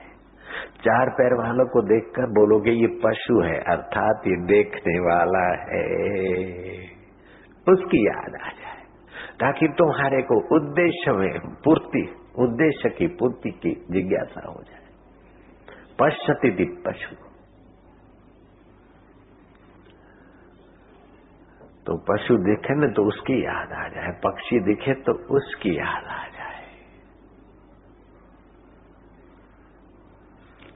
चार पैर वालों को देखकर बोलोगे, ये पशु है, अर्थात ये देखने वाला है। उसकी याद आ जाए, ताकि तुम्हारे को उद्देश्य में पूर्ति, उद्देश्य की पूर्ति की जिज्ञासा हो जाए। पश्यति पशु तो पशु दिखे न तो उसकी याद आ जाए, पक्षी दिखे तो उसकी याद आ जाए।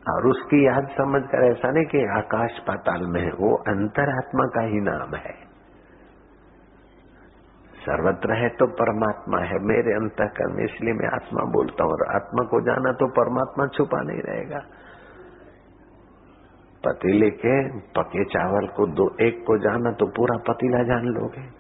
और उसकी याद समझ कर ऐसा नहीं कि आकाश पाताल में है, वो अंतरात्मा का ही नाम है। सर्वत्र है तो परमात्मा है, मेरे अंतकरण में इसलिए मैं आत्मा बोलता हूँ, और आत्मा को जाना तो परमात्मा छुपा नहीं रहेगा। पतीले के पके चावल को दो, एक को जाना तो पूरा पतीला जान लोगे।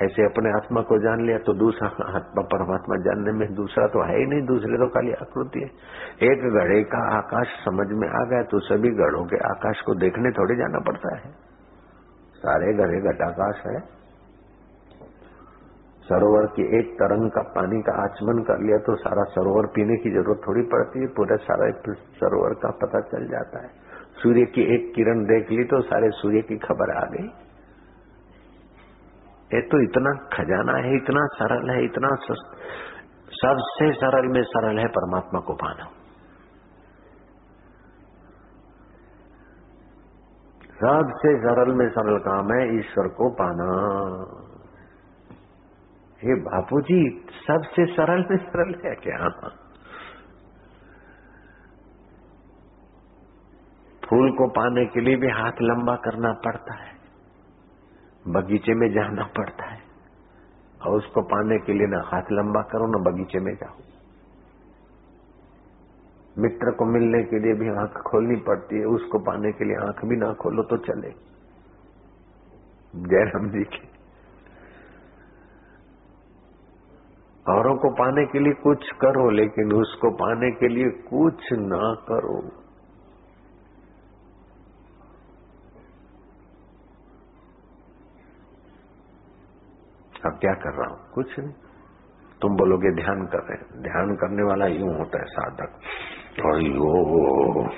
ऐसे अपने आत्मा को जान लिया तो दूसरा आत्मा परमात्मा जानने में दूसरा तो है ही नहीं, दूसरे तो खाली आकृति है। एक गढ़े का आकाश समझ में आ गया तो सभी गढ़ों के आकाश को देखने थोड़े जाना पड़ता है। सारे गढ़े घटाकाश है। सरोवर की एक तरंग का पानी का आचमन कर लिया तो सारा सरोवर पीने की ज़रूरत थोड़ी पड़ती है, पूरे सारा सरोवर का पता चल जाता है। सूर्य की एक किरण देख ली तो सारे सूर्य की खबर आ गई। ये तो इतना खजाना है, इतना सरल है, इतना सबसे सरल में सरल है परमात्मा को पाना। सबसे सरल में सरल काम है ईश्वर को पाना। हे बापू जी सबसे सरल में सरल है क्या? फूल को पाने के लिए भी हाथ लंबा करना पड़ता है। बगीचे में जाना पड़ता है। और उसको पाने के लिए ना हाथ लंबा करो, ना बगीचे में जाओ। मित्र को मिलने के लिए भी आँख खोलनी पड़ती है, उसको पाने के लिए आँख भी ना खोलो तो चले। जयराम जी की। औरों को पाने के लिए कुछ करो, लेकिन उसको पाने के लिए कुछ ना करो। अब क्या कर रहा हूँ? कुछ नहीं। तुम बोलोगे ध्यान कर रहे ध्यान करने वाला यूँ होता है साधक। और यो।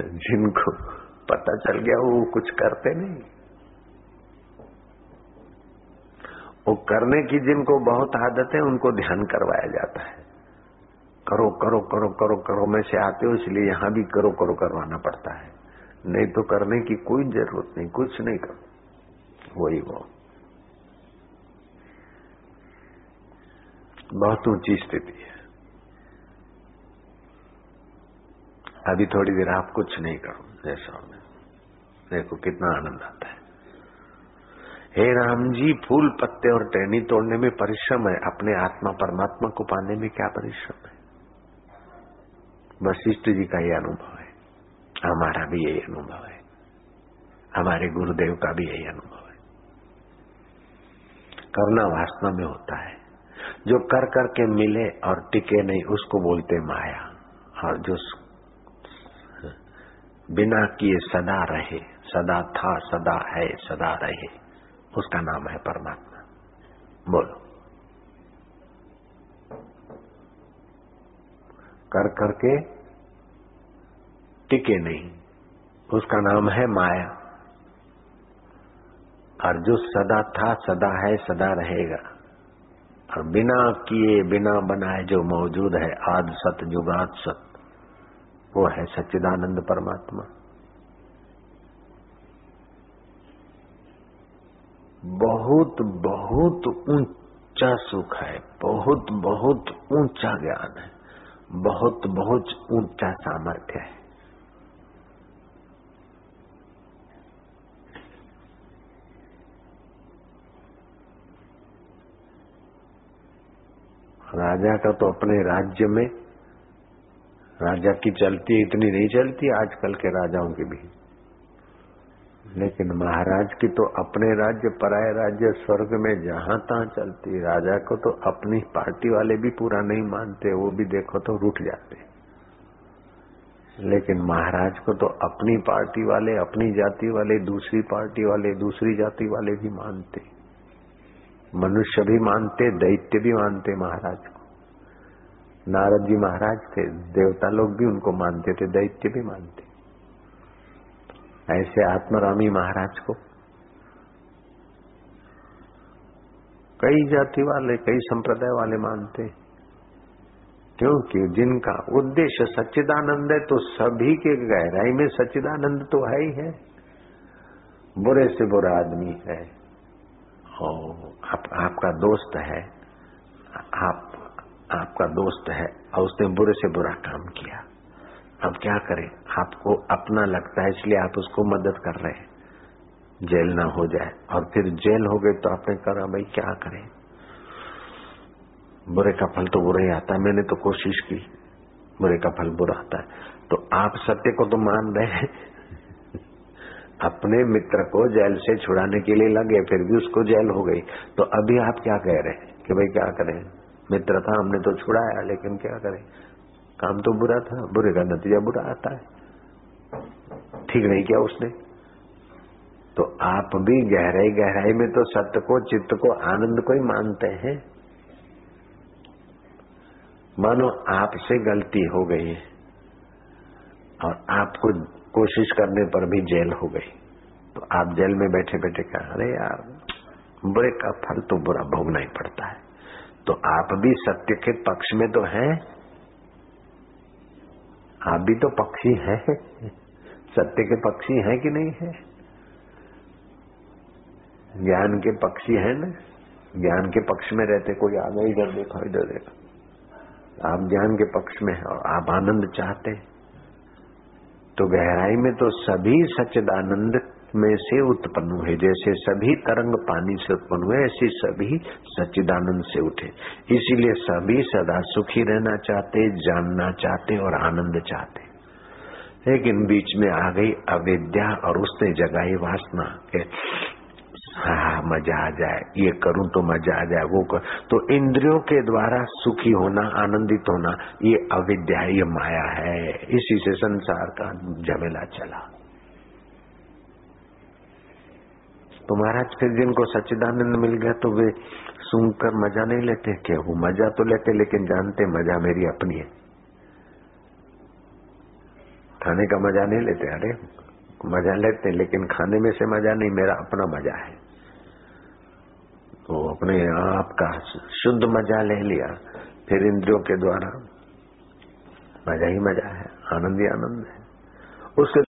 जिनको पता चल गया, वो कुछ करते नहीं। वो करने की जिनको बहुत आदत है, उनको ध्यान करवाया जाता है। करो करो करो करो करो, में से आते हो, इसलिए यहाँ भी करो करो, करवाना पड़ता है। नहीं तो करने की कोई ज़रूरत नहीं, कुछ नहीं करो वही वो। बहुत ऊँची स्थिति है। अभी थोड़ी देर आप कुछ नहीं करो जैसा देखो कितना आनंद आता है। हे राम जी, फूल पत्ते और टहनी तोड़ने में परिश्रम है। अपने आत्मा परमात्मा को पाने में क्या परिश्रम है? वशिष्ठ जी का ये अनुभव हमारा भी यही अनुभव है। हमारे गुरुदेव का भी यही अनुभव है। करना वासना में होता है। जो कर करके मिले और टिके नहीं, उसको बोलते माया। और जो बिना किए सदा रहे, सदा था, सदा है, सदा रहे, उसका नाम है परमात्मा। बोलो। कर करके टिके नहीं। उसका नाम है माया। और जो सदा था, सदा है, सदा रहेगा। और बिना किए, बिना बनाए जो मौजूद है, आद सत जुगात सत, वो है सच्चिदानंद परमात्मा। बहुत बहुत ऊँचा सुख है, बहुत बहुत ऊँचा ज्ञान है, बहुत बहुत ऊँचा सामर्थ्य है। राजा का तो अपने राज्य में, राजा की चलती इतनी नहीं चलती, आजकल के राजाओं की भी। लेकिन महाराज की तो अपने राज्य, पराये राज्य, स्वर्ग में जहाँ तहां चलती, राजा को तो अपनी पार्टी वाले भी पूरा नहीं मानते, वो भी देखो तो रूठ जाते। लेकिन महाराज को तो अपनी पार्टी वाले, अपनी जाति वाले, दूसरी पार्टी वाले, दूसरी जाति वाले भी मानते। मनुष्य भी मानते, दैत्य भी मानते महाराज को। नारद जी महाराज थे, देवता लोग भी उनको मानते थे, दैत्य भी मानते। ऐसे आत्मरामी महाराज को कई जाति वाले, कई संप्रदाय वाले मानते। क्योंकि जिनका उद्देश्य सच्चिदानंद है तो सभी के गहराई में सच्चिदानंद तो है ही है। बुरे से बुरा आदमी है। और आप, आपका दोस्त है आप आपका दोस्त है और उसने बुरे से बुरा काम किया। अब क्या करें? आपको अपना लगता है इसलिए आप उसको मदद कर रहे हैं। जेल ना हो जाए। और फिर जेल हो गई तो आपने कहा भाई क्या करें? बुरे का फल तो बुरा ही आता है। मैंने तो कोशिश की बुरे का फल बुरा आता है। तो आप सत्य को तो मान रहे हैं। अपने मित्र को जेल से छुड़ाने के लिए लगे, फिर भी उसको जेल हो गई। तो अभी आप क्या कह रहे हैं कि भाई क्या करें? मित्र था, हमने तो छुड़ाया, लेकिन क्या करें? काम तो बुरा था, बुरे का नतीजा बुरा आता है। ठीक नहीं किया उसने। तो आप भी गहराई गहराई में तो सत्य को, चित्त को, आनंद को ही मानते हैं। मानो आपसे गलती हो गई है और आपको कोशिश करने पर भी जेल हो गई। तो आप जेल में बैठे बैठे कहा अरे यार, बुरे का फल तो बुरा भोगना ही पड़ता है। तो आप भी सत्य के पक्ष में तो हैं। आप भी तो पक्षी हैं। सत्य के पक्षी हैं कि नहीं है? ज्ञान के पक्षी हैं ना? ज्ञान के पक्ष में रहते कोई आगे इधर देखो इधर देखो। आप ज्ञान के पक्ष में और आप आनंद चाहते तो गहराई में तो सभी सच्चिदानंद में से उत्पन्न हुए, जैसे सभी तरंग पानी से उत्पन्न हुए, ऐसे सभी सच्चिदानंद से उठे। इसीलिए सभी सदा सुखी रहना चाहते, जानना चाहते और आनंद चाहते। लेकिन बीच में आ गई अविद्या और उसने जगाई वासना, के हाँ मज़ा आ जाए, ये करूँ तो मज़ा आ जाए, वो कर। तो इंद्रियों के द्वारा सुखी होना, आनंदित होना, ये अविद्या ये माया है। इसी से संसार का झमेला चला। तो महाराज, फिर जिनको सच्चिदानंद मिल गया तो वे सुनकर मज़ा नहीं लेते। क्या वो मज़ा तो लेते, लेकिन जानते मज़ा मेरी अपनी है। खाने का मज़ा नहीं लेते, अरे, मज़ा लेते, लेकिन खाने में से मज़ा नहीं, मेरा अपना मज़ा है। तो अपने आप का शुद्ध मज़ा ले लिया। फिर इंद्रियों के द्वारा मज़ा ही मज़ा है, आनंद ही आनंद है। उसके